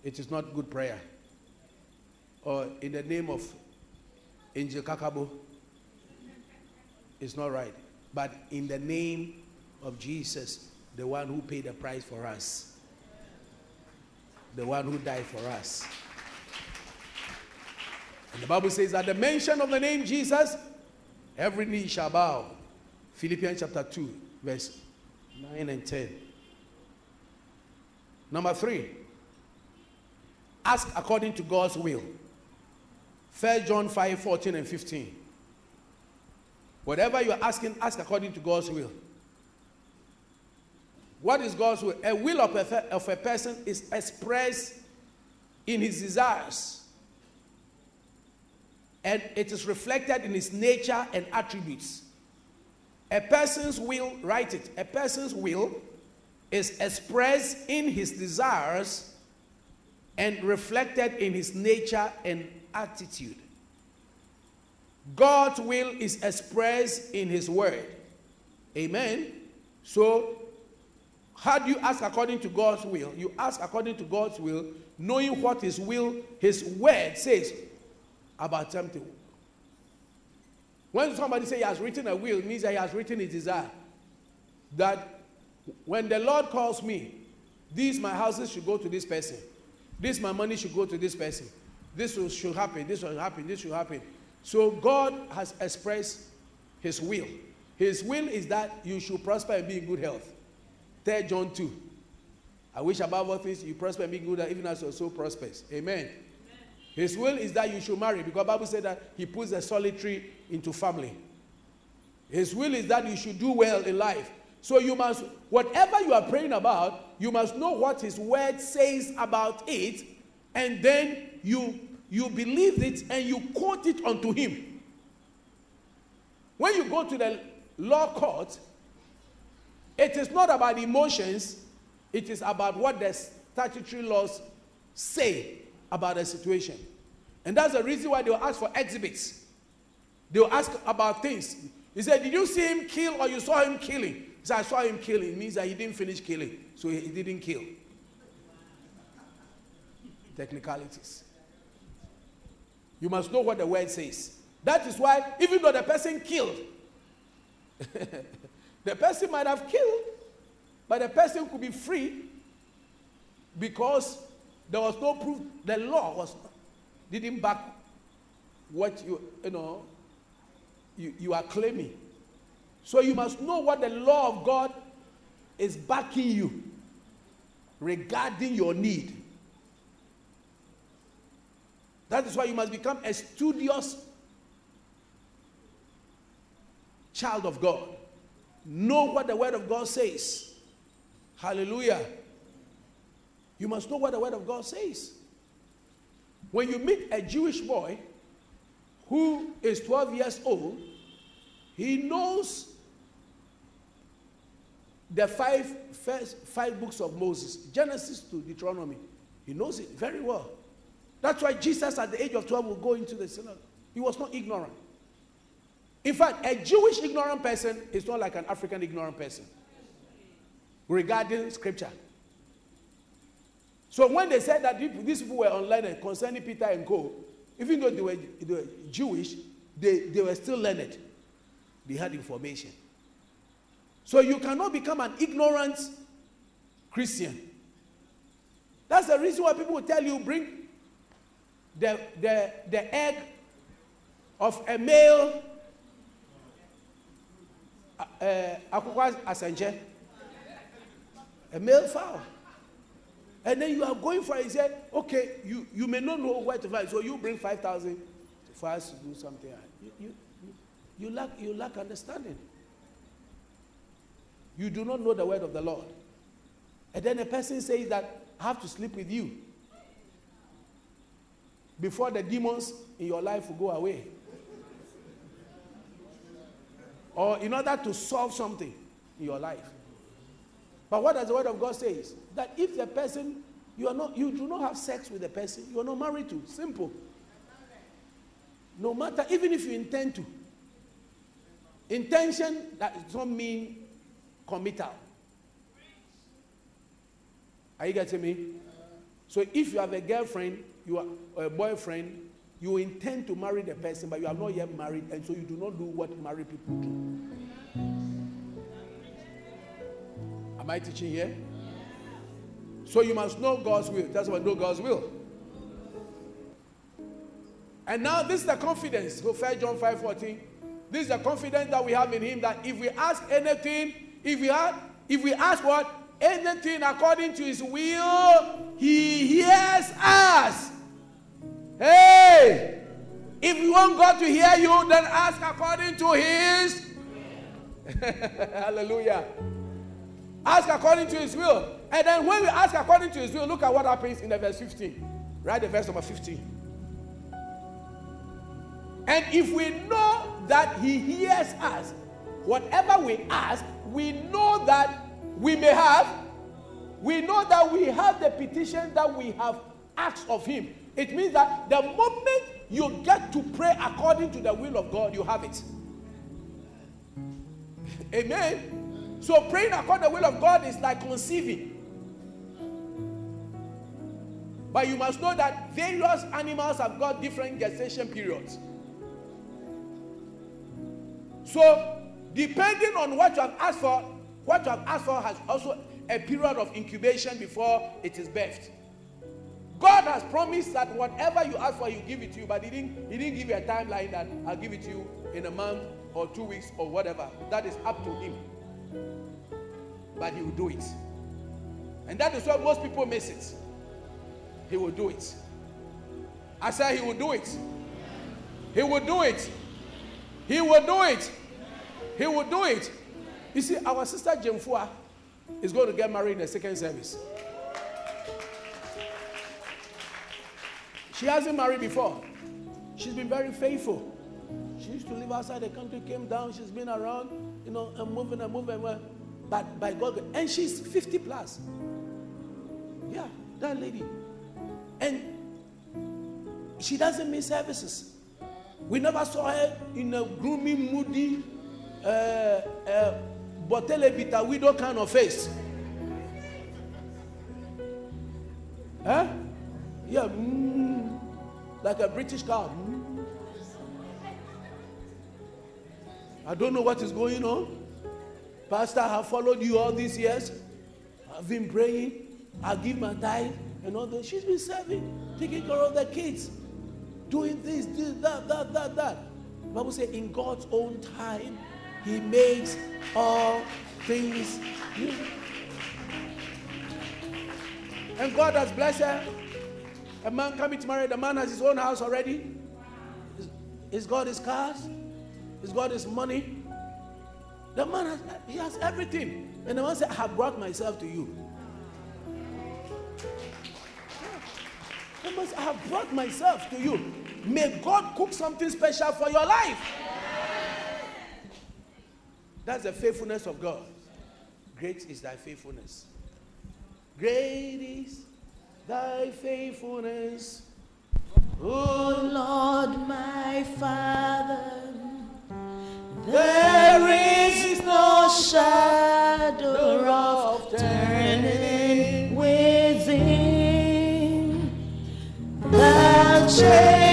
It is not good prayer. Or in the name of Angel Kakabo. It's not right. But in the name of Jesus, the one who paid the price for us, the one who died for us. And the Bible says, at the mention of the name Jesus, every knee shall bow. Philippians chapter 2, verse 9 and 10. Number three, ask according to God's will. 1 John 5 14 and 15. Whatever you're asking, ask according to God's will. What is God's will? A will of a, of a person is expressed in his desires, and it is reflected in his nature and attributes. A person's will, write it, a person's will is expressed in his desires and reflected in his nature and attitude. God's will is expressed in his word. Amen. So, how do you ask according to God's will? You ask according to God's will, knowing what his will, his word says about something. When somebody say he has written a will, means that he has written his desire. That when the Lord calls me, these my houses should go to this person. This my money should go to this person. This should happen. This will happen. This should happen. So God has expressed His will. His will is that you should prosper and be in good health. 3 John 2. I wish above all things you prosper and be good health, even as your soul prospers. Amen. Amen. His will is that you should marry because Bible said that He puts the solitary into family. His will is that you should do well in life. So you must, whatever you are praying about, you must know what His word says about it, and then you you believe it and you quote it unto Him. When you go to the law court, it is not about emotions, it is about what the statutory laws say about a situation. And that's the reason why they will ask for exhibits. They will ask about things. He said, Did you see him kill or you saw him killing? He said, I saw him killing. It means that he didn't finish killing. So he didn't kill. Technicalities. You must know what the word says. That is why, even though the person killed, the person might have killed, but the person could be free because there was no proof. The law was didn't back what you you know you, you are claiming. So you must know what the law of God is backing you regarding your need. That is why you must become a studious child of God. Know what the Word of God says. Hallelujah. You must know what the Word of God says. When you meet a Jewish boy who is 12 years old, he knows the five first five books of Moses, Genesis to Deuteronomy. He knows it very well. That's why Jesus, at the age of 12, would go into the synagogue. He was not ignorant. In fact, a Jewish ignorant person is not like an African ignorant person regarding scripture. So when they said that these people were unlearned concerning Peter and Co., even though they were, they were Jewish, they, they were still learned. They had information. So you cannot become an ignorant Christian. That's the reason why people will tell you bring the, the, the egg of a male uh, uh, a male fowl. And then you are going for it. He said, okay, you, you may not know where to find, so you bring 5,000 for us to do something. You, you, you, lack, you lack understanding. You do not know the word of the Lord. And then a person says that I have to sleep with you before the demons in your life will go away. Or in order to solve something in your life. But what does the word of God say? Is that if the person you are not you do not have sex with the person you are not married to. Simple. No matter, even if you intend to. Intention that does not mean committal. Are you getting me? So if you have a girlfriend, you are a boyfriend, you intend to marry the person, but you are not yet married, and so you do not do what married people do. Am I teaching here? So you must know God's will. That's what know God's will. And now this is the confidence. So 1 John 5 14. This is the confidence that we have in him that if we ask anything, if we if we ask what? Anything according to his will, he hears us. Hey! If you want God to hear you, then ask according to his. Hallelujah. Ask according to his will. And then when we ask according to his will, look at what happens in the verse 15. Write the verse number 15. And if we know that he hears us, whatever we ask, we know that we may have. We know that we have the petition that we have asked of him. It means that the moment you get to pray according to the will of God, you have it. Amen. So praying according to the will of God is like conceiving. But you must know that various animals have got different gestation periods. So, depending on what you have asked for, what you have asked for has also a period of incubation before it is birthed. God has promised that whatever you ask for, He'll give it to you, but He didn't, he didn't give you a timeline that I'll give it to you in a month or two weeks or whatever. That is up to Him. But He will do it. And that is why most people miss it. He will do it. I said He will do it. He will do it. He will do it. He will do it. You see, our sister Jemfua is going to get married in the second service. She hasn't married before. She's been very faithful. She used to live outside the country, came down, she's been around, you know, and moving and moving. But by God, and she's 50 plus. Yeah, that lady. And she doesn't miss services. We never saw her in a gloomy, moody, uh, uh, Botelebita widow kind of face. Huh? Yeah, mm, like a British. Mm. I don't know what is going on. Pastor, I have followed you all these years. I've been praying. I give my tithe and all that. She's been serving, taking care of the kids doing this, this, that, that, that, that. Bible says, in God's own time, He makes all things new. And God has blessed her. A man coming to marry, the man has his own house already. He's got his cars, he's got his money. The man has, he has everything. And the man said, I have brought myself to you. I have brought myself to you. May God cook something special for your life. That's the faithfulness of God. Great is thy faithfulness. Great is thy faithfulness. O Lord, my Father, there is no shadow of turning within. Thou changes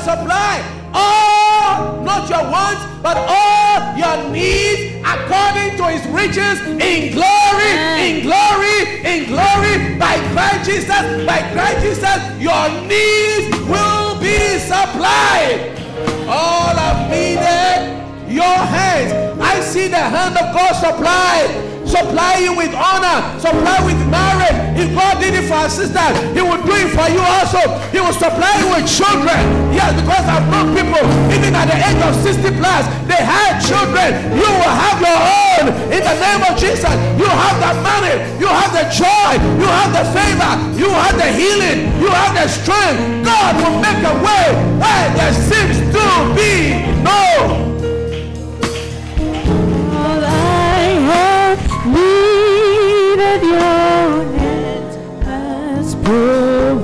shall supply all, not your wants, but all your needs according to his riches in glory, in glory, in glory by Christ Jesus. By Christ Jesus, your needs will be supplied. All I've needed, your hands. I see the hand of God supply supply you with honor, supply with marriage. If God did it for our sister, He will do it for you also. He will supply you with children. Yes, because I've known people, even at the age of 60 plus, they had children. You will have your own in the name of Jesus. You have the money, you have the joy, you have the favor, you have the healing, you have the strength. God will make a way where there seems to be no needed your has provided.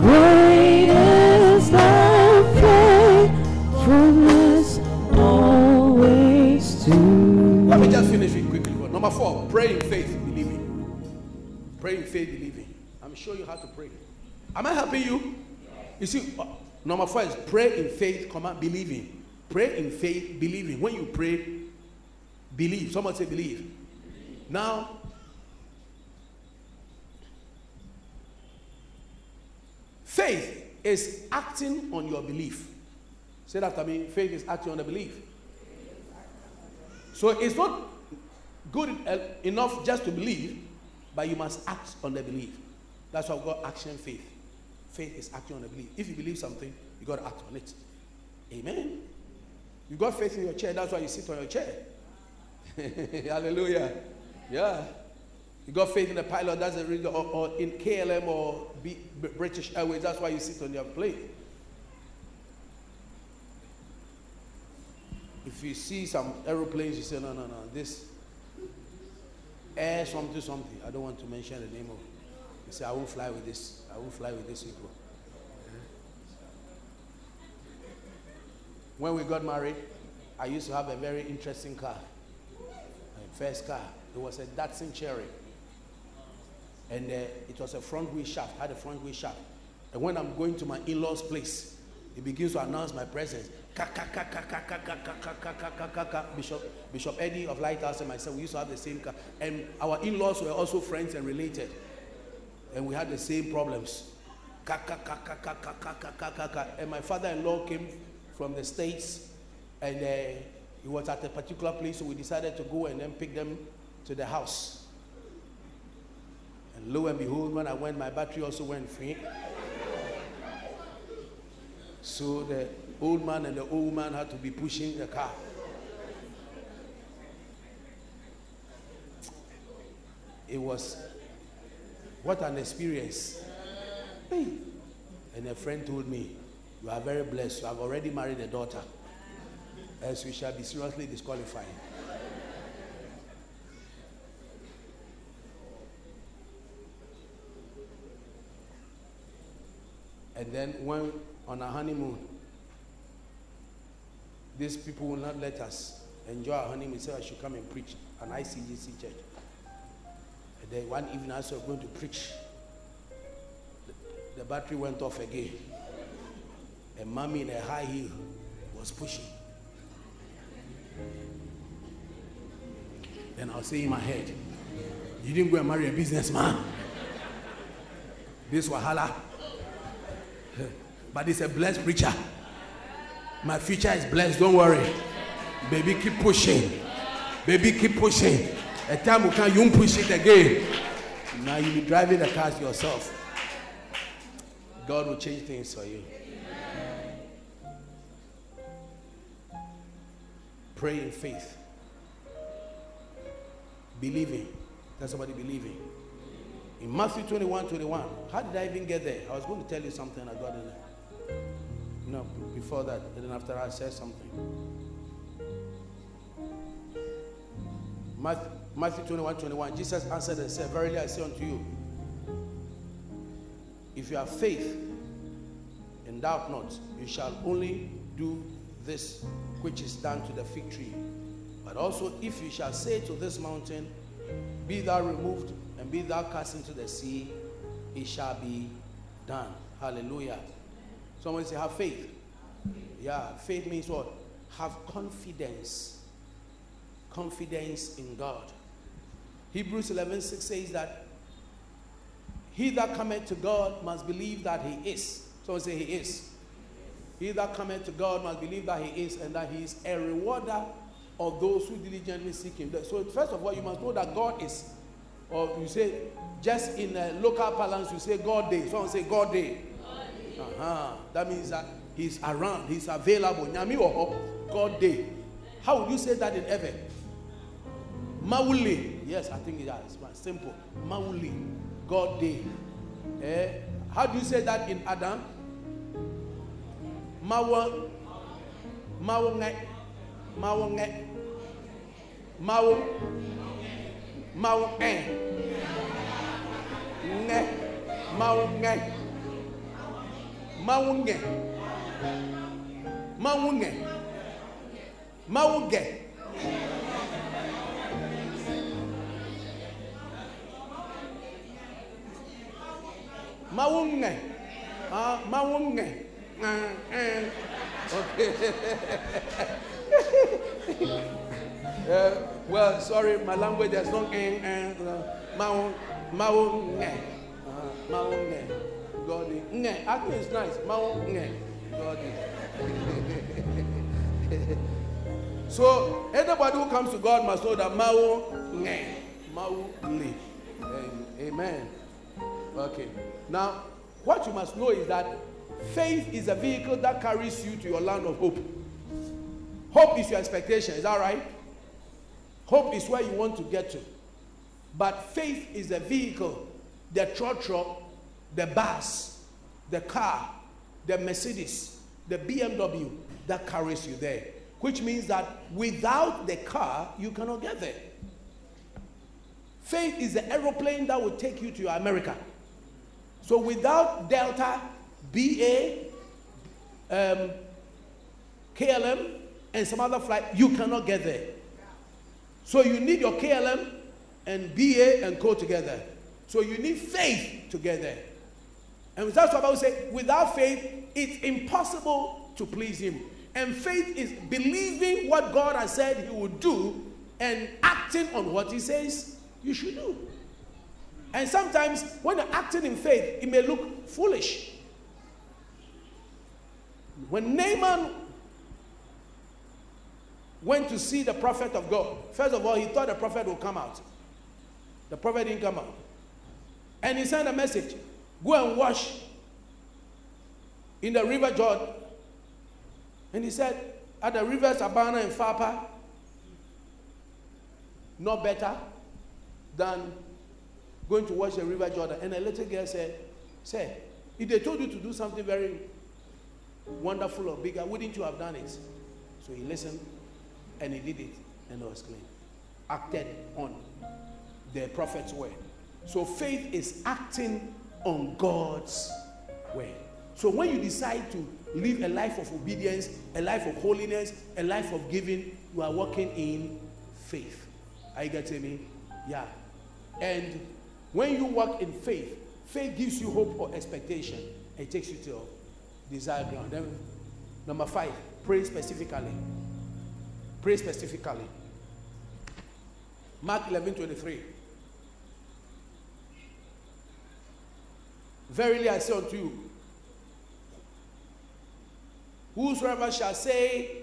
Great is thy faithfulness always to Let me just finish it quickly. Number four, pray in faith, believing. Pray in faith, believing. I'm sure you how to pray. Am I helping you? You see, uh, number four is pray in faith, comma, believing. Pray in faith, believing. When you pray, Believe. Someone say believe. Now, faith is acting on your belief. Say that after me. Faith is acting on the belief. So it's not good enough just to believe, but you must act on the belief. That's why we got action faith. Faith is acting on the belief. If you believe something, you got to act on it. Amen. You got faith in your chair, that's why you sit on your chair. Hallelujah. Yeah. You got faith in the pilot, that's a reason, or, or in KLM or B, British Airways, that's why you sit on your plane. If you see some aeroplanes, you say, no, no, no, this air something, something. I don't want to mention the name of You say, I won't fly with this. I won't fly with this people. When we got married, I used to have a very interesting car my first car. It was a Datsun Cherry. And uh, it was a front wheel shaft, had a front wheel shaft. And when I'm going to my in law's place, he begins to announce my presence. Bishop, Bishop Eddie of Lighthouse and myself, we used to have the same car. And our in laws were also friends and related. And we had the same problems. And my father in law came from the States and uh, he was at a particular place, so we decided to go and then pick them to the house. And lo and behold, when I went, my battery also went free. So the old man and the old man had to be pushing the car. It was what an experience. And a friend told me, You are very blessed. You have already married a daughter else we shall be seriously disqualified. And then when on our honeymoon, these people will not let us enjoy our honeymoon. So I should come and preach an ICGC church. And then one evening, as we were going to preach, the, the battery went off again. And mommy in a high heel was pushing. Then I'll say in my head, You didn't go and marry a businessman. This Wahala. But he's a blessed preacher. My future is blessed. Don't worry. Baby, keep pushing. Baby, keep pushing. A time will come, you push it again. Now you'll be driving the cars yourself. God will change things for you. Pray in faith. Believing. That's somebody believing. In Matthew 21 21, how did I even get there? I was going to tell you something I got in there. No, before that, and then after I said something. Matthew, Matthew 21 21, Jesus answered and said, Verily I say unto you, if you have faith and doubt not, you shall only do this which is done to the fig tree. But also, if you shall say to this mountain, Be thou removed and be thou cast into the sea, it shall be done. Hallelujah. Someone say, Have faith. Yeah, faith means what? Have confidence. Confidence in God. Hebrews 11 6 says that he that cometh to God must believe that he is. Someone say, He is. He that cometh to God must believe that he is and that he is a rewarder of those who diligently seek him. So, first of all, you must know that God is. Or you say, just in a local parlance, you say God day. Someone say God day. Uh-huh. That means that he's around, he's available. God day. How would you say that in heaven? Mauli. Yes, I think it is. Simple. Mauli. God day. Eh? How do you say that in Adam? Mawa. Mawa Mawa Mawa. Mawa eh. Nge. Mawa nge. Mawa nge. Mawa nge. Mawa nge. Maunge. Ah, maunge. Ah, eh. Okay. uh, well, sorry, my language is not eh, eh, maung, maunge. Uh, maunge. God, nge. I think it's nice. Maunge. God. so, anybody who comes to God must know that maunge. Maunge. Amen. Okay. Now, what you must know is that faith is a vehicle that carries you to your land of hope. Hope is your expectation, is that right? Hope is where you want to get to. But faith is the vehicle, the trotro, the bus, the car, the Mercedes, the BMW that carries you there. Which means that without the car, you cannot get there. Faith is the aeroplane that will take you to America. So without Delta, BA, um, KLM, and some other flight, you cannot get there. So you need your KLM and BA and co together. So you need faith together. And that's what I would say. Without faith, it's impossible to please Him. And faith is believing what God has said He will do and acting on what He says you should do. And sometimes when you're acting in faith, it may look foolish. When Naaman went to see the prophet of God, first of all, he thought the prophet would come out. The prophet didn't come out. And he sent a message go and wash in the river Jordan. And he said, at the rivers Abana and Pharpar, not better than going to wash the river Jordan. And a little girl said, Say, if they told you to do something very wonderful or bigger, wouldn't you have done it? So he listened and he did it and it was clean. Acted on the prophet's word. So faith is acting on God's word. So when you decide to live a life of obedience, a life of holiness, a life of giving, you are walking in faith. Are you getting me? Yeah. And when you walk in faith, faith gives you hope or expectation. It takes you to desired ground. Number five, pray specifically. Pray specifically. Mark 11 23. Verily I say unto you, whosoever shall say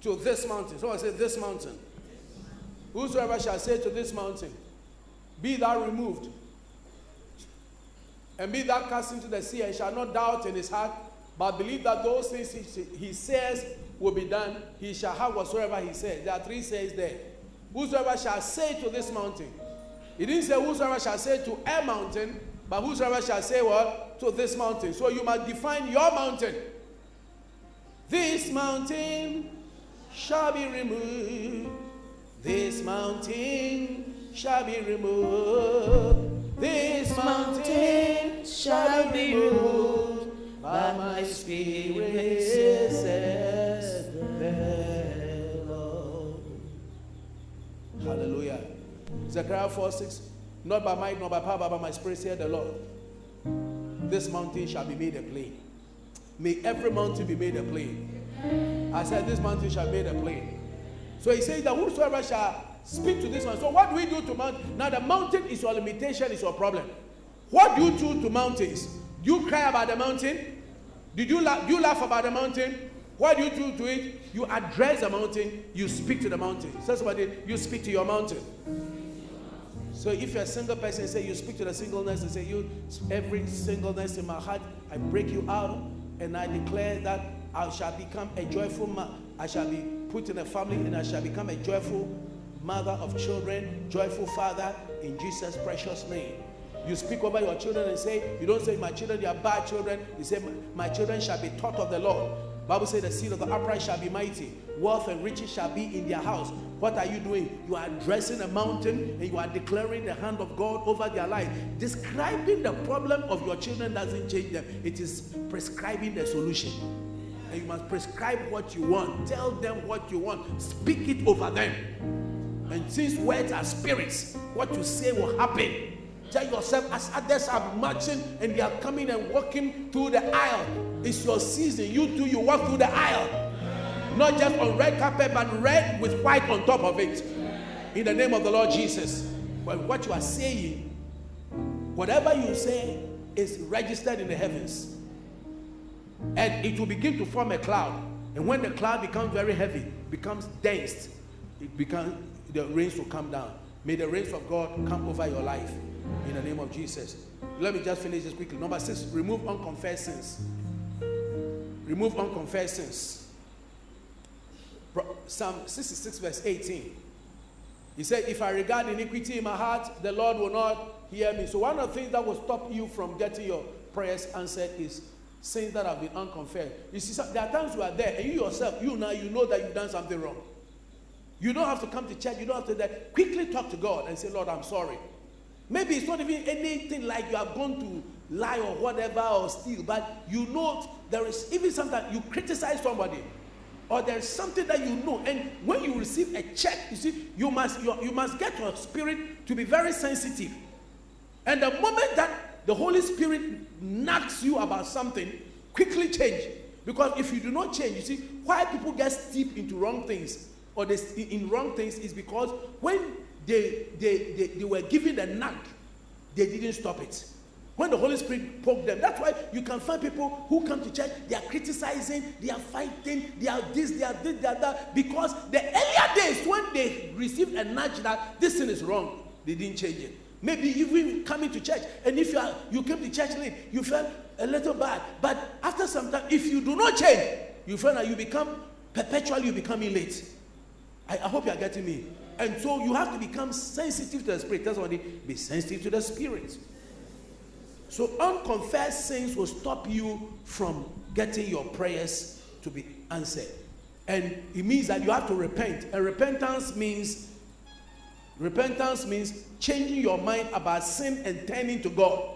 to this mountain, someone say this mountain, whosoever shall say to this mountain, be thou removed and be thou cast into the sea, and shall not doubt in his heart, but believe that those things he says will be done. He shall have whatsoever he says. There are three says there. Whosoever shall say to this mountain. He didn't say whosoever shall say to a mountain, but whosoever shall say what? To this mountain. So you must define your mountain. This mountain shall be removed. This mountain shall be removed. This mountain shall be removed by my spirit, Hallelujah. Zechariah 4 6. Not by might, nor by power, but by my spirit, said the Lord. This mountain shall be made a plain. May every mountain be made a plain. I said, This mountain shall be made a plain. So he says that whosoever shall speak to this one. So what do we do to mountain? Now the mountain is your limitation, is your problem. What do you do to mountains? Do you cry about the mountain? Did you laugh, do you laugh about the mountain? What do you do to it? You address the mountain, you speak to the mountain. Say somebody, you speak to your mountain. So if you're a single person, say you speak to the singleness and say, You every singleness in my heart, I break you out and I declare that I shall become a joyful man. I shall be put in a family and I shall become a joyful mother of children, joyful father in Jesus' precious name. You speak over your children and say, you don't say, my children, they are bad children. You say, my children shall be taught of the Lord. Bible says the seed of the upright shall be mighty. Wealth and riches shall be in their house. What are you doing? You are addressing a mountain and you are declaring the hand of God over their life. Describing the problem of your children doesn't change them. It is prescribing the solution. And you must prescribe what you want. Tell them what you want. Speak it over them. And since words are spirits, what you say will happen. Tell yourself, as others are marching and they are coming and walking through the aisle, it's your season. You too, you walk through the aisle. Not just on red carpet, but red with white on top of it. In the name of the Lord Jesus. But what you are saying, whatever you say, is registered in the heavens. And it will begin to form a cloud. And when the cloud becomes very heavy, becomes dense, it becomes the rains will come down. May the rains of God come over your life in the name of Jesus. Let me just finish this quickly. Number six, remove unconfessed sins. Remove unconfessed sins. Psalm 66, verse 18. He said, If I regard iniquity in my heart, the Lord will not hear me. So, one of the things that will stop you from getting your prayers answered is sins that have been unconfessed. You see, there are times you are there and you yourself, you now, you know that you've done something wrong. You don't have to come to church. You don't have to that. Quickly talk to God and say, Lord, I'm sorry. Maybe it's not even anything like you have gone to lie or whatever or steal, but you know there is even sometimes you criticize somebody or there's something that you know. And when you receive a check, you see, you must you, you must get your spirit to be very sensitive. And the moment that the Holy Spirit knocks you about something, quickly change. Because if you do not change, you see, why people get steep into wrong things or they, in wrong things is because when they, they, they, they were given the knock they didn't stop it. When the Holy Spirit poked them, that's why you can find people who come to church, they are criticizing, they are fighting, they are this, they are this, they are that, because the earlier days when they received a nudge that this thing is wrong, they didn't change it. Maybe even coming to church, and if you are you came to church late, you felt a little bad. But after some time, if you do not change, you feel that you become perpetually you becoming late. I, I hope you are getting me. And so you have to become sensitive to the spirit. That's why be sensitive to the spirit. So unconfessed sins will stop you from getting your prayers to be answered. And it means that you have to repent. And repentance means repentance means changing your mind about sin and turning to God.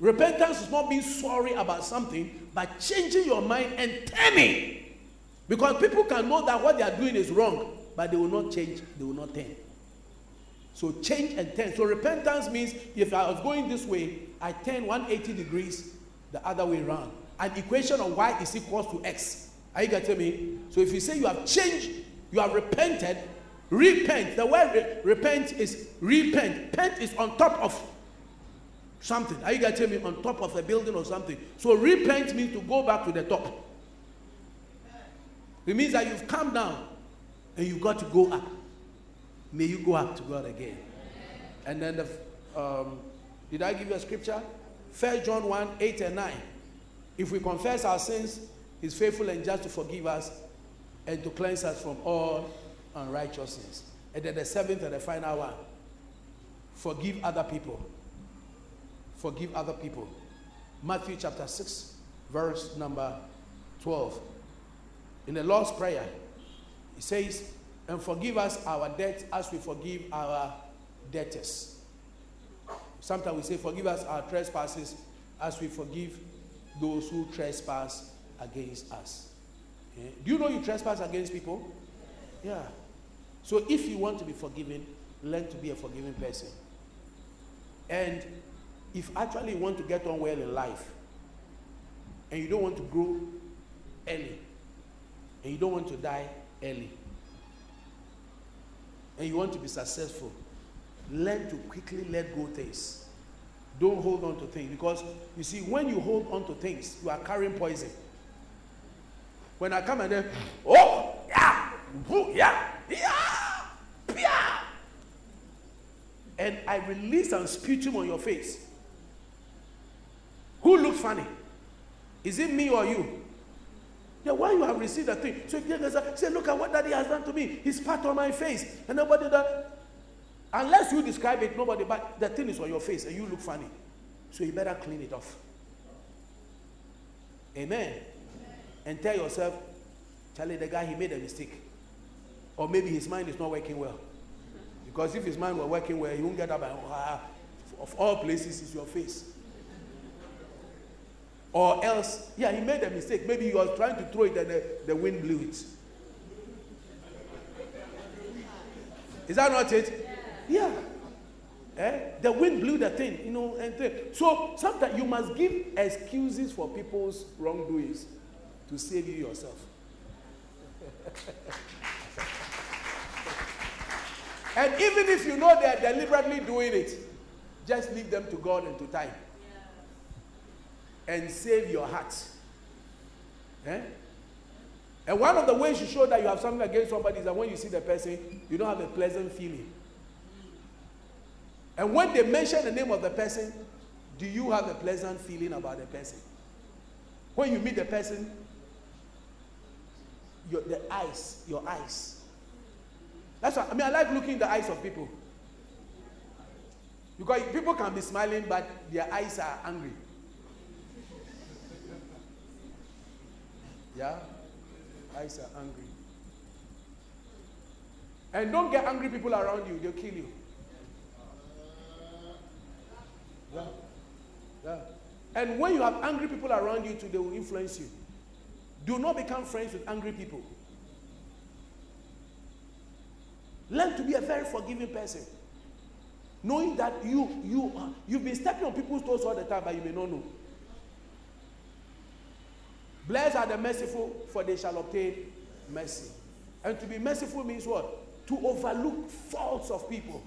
Repentance is not being sorry about something, but changing your mind and turning. Because people can know that what they are doing is wrong, but they will not change, they will not turn. So change and turn. So repentance means if I was going this way, I turn 180 degrees the other way around. An equation of y is equal to x. Are you getting me? So if you say you have changed, you have repented, repent. The word re- repent is repent. Pent is on top of something. Are you getting me? On top of a building or something. So repent means to go back to the top. It means that you've come down and you've got to go up. May you go up to God again. And then the, um, did I give you a scripture? First John 1, 8 and 9. If we confess our sins, he's faithful and just to forgive us and to cleanse us from all unrighteousness. And then the seventh and the final one. Forgive other people. Forgive other people. Matthew chapter 6, verse number 12. In the Lord's Prayer, he says, And forgive us our debts as we forgive our debtors. Sometimes we say, Forgive us our trespasses as we forgive those who trespass against us. Okay? Do you know you trespass against people? Yeah. So if you want to be forgiven, learn to be a forgiving person. And if actually you want to get on well in life, and you don't want to grow early, and you don't want to die early, and you want to be successful, learn to quickly let go things. Don't hold on to things because you see, when you hold on to things, you are carrying poison. When I come and then, oh, yeah, yeah, yeah, yeah, and I release and spit him on your face. Who looks funny? Is it me or you? Yeah, why you have received that thing? So you say, look at what daddy has done to me. He spat on my face. And nobody that unless you describe it, nobody, but the thing is on your face and you look funny. So you better clean it off. Amen. And tell yourself, Charlie, the guy he made a mistake. Or maybe his mind is not working well. Because if his mind were working well, he won't get up and ah, of all places is your face. Or else, yeah, he made a mistake. Maybe he was trying to throw it and the, the wind blew it. Is that not it? Yeah. Eh? The wind blew the thing, you know, and so sometimes you must give excuses for people's wrongdoings to save you yourself. and even if you know they're deliberately doing it, just leave them to God and to time and save your heart. Eh? And one of the ways you show that you have something against somebody is that when you see the person, you don't have a pleasant feeling. And when they mention the name of the person, do you have a pleasant feeling about the person? When you meet the person, your, the eyes, your eyes. That's why, I mean, I like looking in the eyes of people. Because people can be smiling, but their eyes are angry. Yeah? Eyes are angry. And don't get angry people around you, they'll kill you. Yeah. Yeah. And when you have angry people around you too, they will influence you. Do not become friends with angry people. Learn to be a very forgiving person. Knowing that you you you've been stepping on people's toes all the time, but you may not know. Blessed are the merciful, for they shall obtain mercy. And to be merciful means what? To overlook faults of people.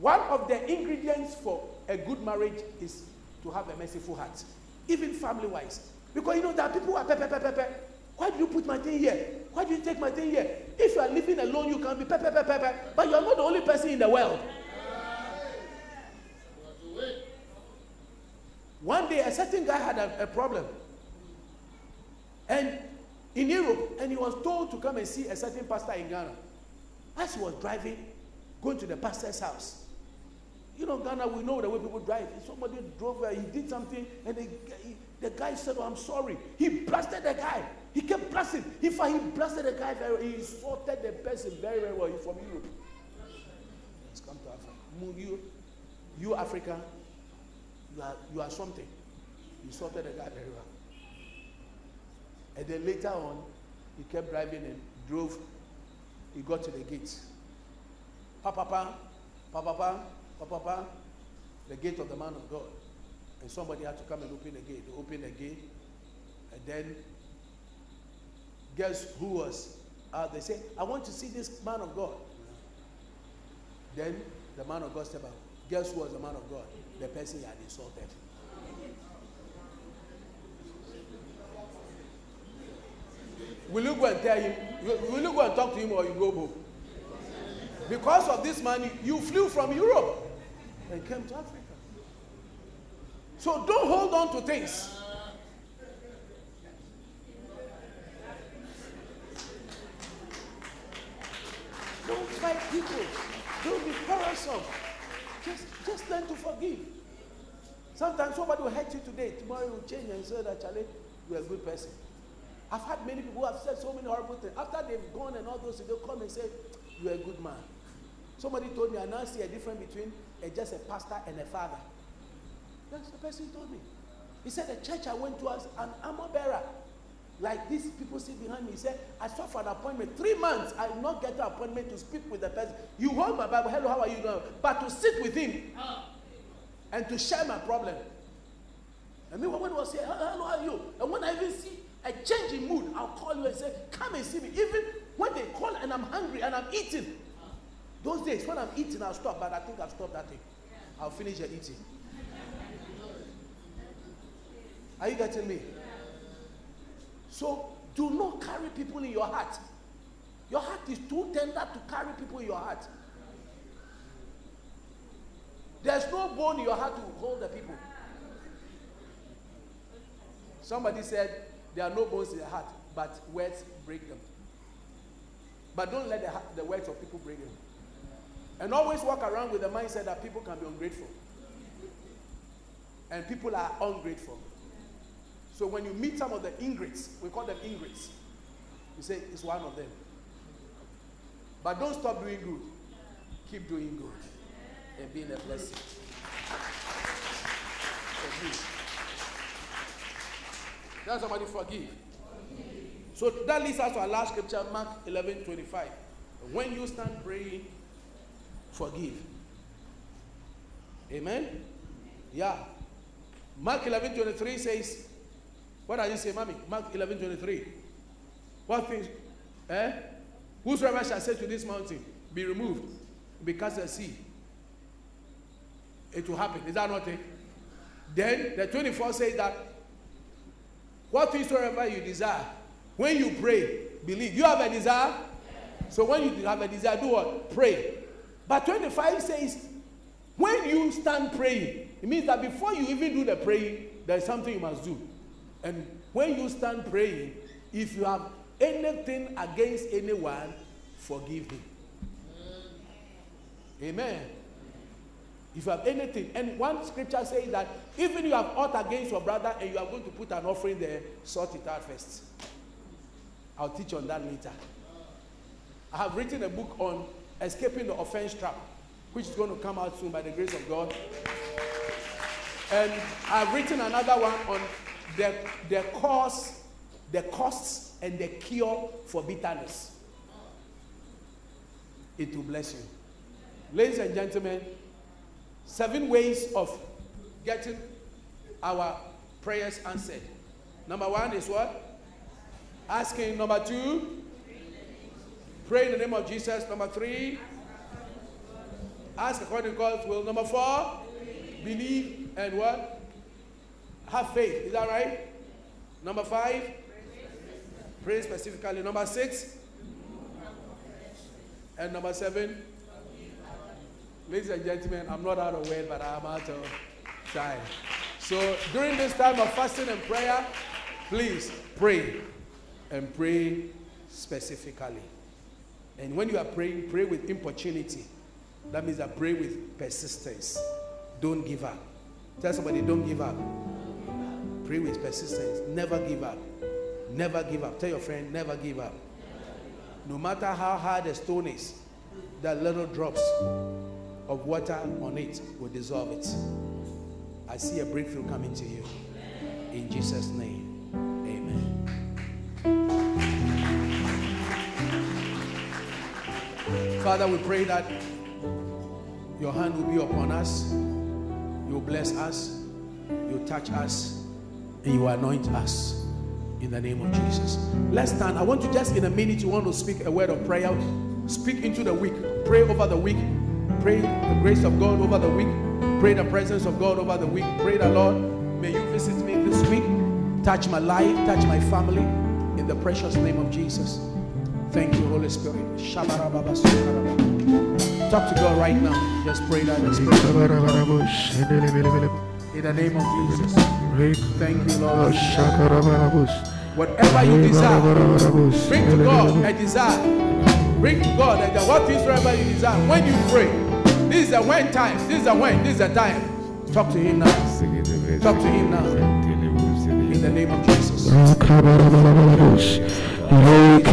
One of the ingredients for a good marriage is to have a merciful heart, even family wise. Because you know, that people are pepe, pepe, pepe. Why do you put my thing here? Why do you take my thing here? If you are living alone, you can be pepe, pepe, pepe, but you are not the only person in the world. One day, a certain guy had a, a problem. And in Europe, and he was told to come and see a certain pastor in Ghana. As he was driving, going to the pastor's house, you know, Ghana, we know the way people drive. Somebody drove there, he did something, and the, he, the guy said, oh, I'm sorry. He blasted the guy. He kept blasting. In fact, he blasted the guy very. He insulted the person very, very well. He's from Europe. Let's come to Africa. You, you Africa, you are, you are something. He insulted the guy very well. And then later on, he kept driving and drove. He got to the gate. Papa, papa, papa, papa, the gate of the man of God. And somebody had to come and open the gate. They opened the gate. And then, guess who was? They said, I want to see this man of God. Then the man of God stepped out. Guess who was the man of God? The person he had insulted. Will you go and tell him? Will you go and talk to him or you go home? Because of this man, you flew from Europe and came to Africa. So don't hold on to things. Don't fight people. Don't be quarrelsome. Just, just learn to forgive. Sometimes somebody will hurt you today. Tomorrow you will change and say that, Charlie, you're a good person. I've had many people who have said so many horrible things. After they've gone and all those things, they'll come and say, You're a good man. Somebody told me, I now see a difference between a, just a pastor and a father. That's the person he told me. He said, The church I went to was an armor bearer. Like these people sit behind me. He said, I saw for an appointment. Three months, I did not get an appointment to speak with the person. You hold my Bible, hello, how are you? But to sit with him and to share my problem. And me, when he was here, hello, how are you? And when I even see a change in mood, I'll call you and say, come and see me. Even when they call and I'm hungry and I'm eating. Those days, when I'm eating, I'll stop, but I think I've stopped that thing. I'll finish your eating. Are you getting me? So do not carry people in your heart. Your heart is too tender to carry people in your heart. There's no bone in your heart to hold the people. Somebody said there are no bones in the heart, but words break them. But don't let the, the words of people break them. And always walk around with the mindset that people can be ungrateful. And people are ungrateful. So when you meet some of the ingrates, we call them ingrates, you say it's one of them. But don't stop doing good. Keep doing good and being a blessing. Forgive. Tell somebody forgive. So that leads us to our last scripture, Mark 11 25. When you stand praying, forgive. Amen? Yeah. Mark 11 23 says, what does you say, mommy? Mark 11 23. What things? Eh? Whosoever shall say to this mountain, be removed, be cast a sea, it will happen. Is that not it? Then the 24 says that what things soever you desire, when you pray, believe. You have a desire? So when you have a desire, do what? Pray. But 25 says, when you stand praying, it means that before you even do the praying, there is something you must do. And when you stand praying, if you have anything against anyone, forgive him. Amen. If you have anything, and one scripture says that even you have ought against your brother and you are going to put an offering there, sort it out first. I'll teach on that later. I have written a book on escaping the offense trap, which is going to come out soon by the grace of God. And I've written another one on the, the cause, the costs, and the cure for bitterness. It will bless you. Ladies and gentlemen, seven ways of getting our prayers answered. Number one is what? Asking. Number two, pray in the name of Jesus. Number three, ask according to God's will. Number four, believe and what? Have faith. Is that right? Number five, pray specifically. Number six, and number seven, ladies and gentlemen, I'm not out of word, but I'm out of time. So during this time of fasting and prayer, please pray and pray specifically. And when you are praying, pray with importunity. That means I pray with persistence. Don't give up. Tell somebody, don't give up. Pray with persistence. Never give up. Never give up. Tell your friend, never give up. No matter how hard a stone is, that little drops of water on it will dissolve it. I see a breakthrough coming to you. In Jesus' name, amen. Father, we pray that your hand will be upon us. You'll bless us. You'll touch us and you anoint us in the name of Jesus. Let's stand. I want you just in a minute, you want to speak a word of prayer. Speak into the week. Pray over the week. Pray the grace of God over the week. Pray the presence of God over the week. Pray the Lord, may you visit me this week. Touch my life, touch my family in the precious name of Jesus. Thank you, Holy Spirit. Talk to God right now. Just pray that. In the name of Jesus. Thank you, Lord. Whatever you desire, bring to God a desire. Bring to God a desire. What is whatever you desire? When you pray, this is the when time. This is the when. This is the time. Talk to Him now. Talk to Him now. In the name of Jesus. Thank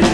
you,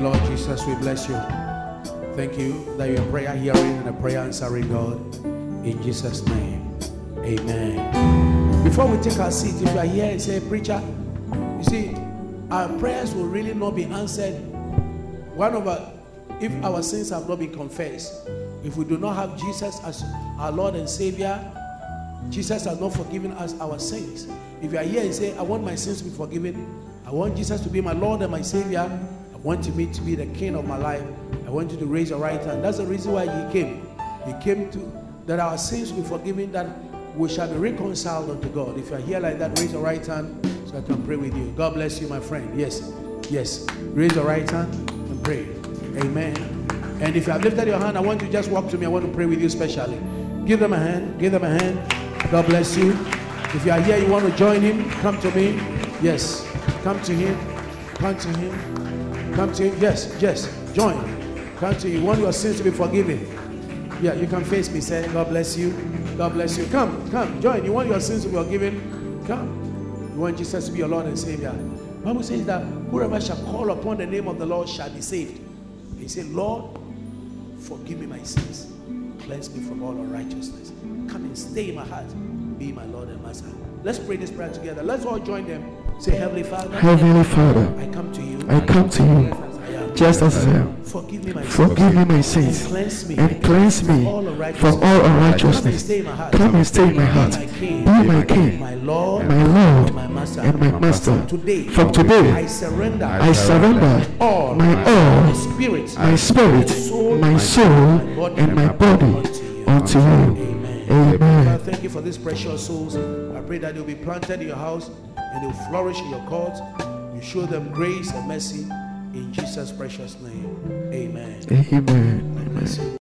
Lord Jesus. We bless you. Thank you that you're a prayer hearing and a prayer answering God. In Jesus' name. Amen. Before we take our seat, if you are here and say, Preacher, you see, our prayers will really not be answered. One of our, if our sins have not been confessed, if we do not have Jesus as our Lord and Savior, Jesus has not forgiven us our sins. If you are here and say, I want my sins to be forgiven, I want Jesus to be my Lord and my Savior, I want me to be the King of my life, I want you to raise your right hand. That's the reason why He came. He came to that our sins be forgiven, that we shall be reconciled unto God. If you are here like that, raise your right hand so I can pray with you. God bless you, my friend. Yes, yes. Raise your right hand and pray. Amen. And if you have lifted your hand, I want you to just walk to me. I want to pray with you specially. Give them a hand. Give them a hand. God bless you. If you are here, you want to join him, come to me. Yes. Come to him. Come to him. Come to him. Yes, yes. Join. Come to. You want your sins to be forgiven. Yeah, you can face me. Say, God bless you. God bless you. Come, come, join. You want your sins to be forgiven? Come. You want Jesus to be your Lord and Savior. Bible says that whoever shall call upon the name of the Lord shall be saved. He said, Lord, forgive me my sins. Cleanse me from all unrighteousness. Come and stay in my heart. Be my Lord and Master. Let's pray this prayer together. Let's all join them. Say, Heavenly Father, Heavenly Father, I come to you. I come to you. Just as I am. Forgive me my Forgive me my and sins cleanse me and cleanse me from all from all Come and unrighteousness. stay in my heart. Come and stay in my heart. Be my King, my Lord, my Lord, and my Master. and my Master. Today, From I today, surrender I surrender all my my all, spirit, my spirit, my soul, and my body unto you. Amen. Amen. Thank you for these precious souls. I pray that they'll be planted in your house and they'll flourish in your court. You show them grace and mercy in Jesus' precious name. Amen. Amen. You.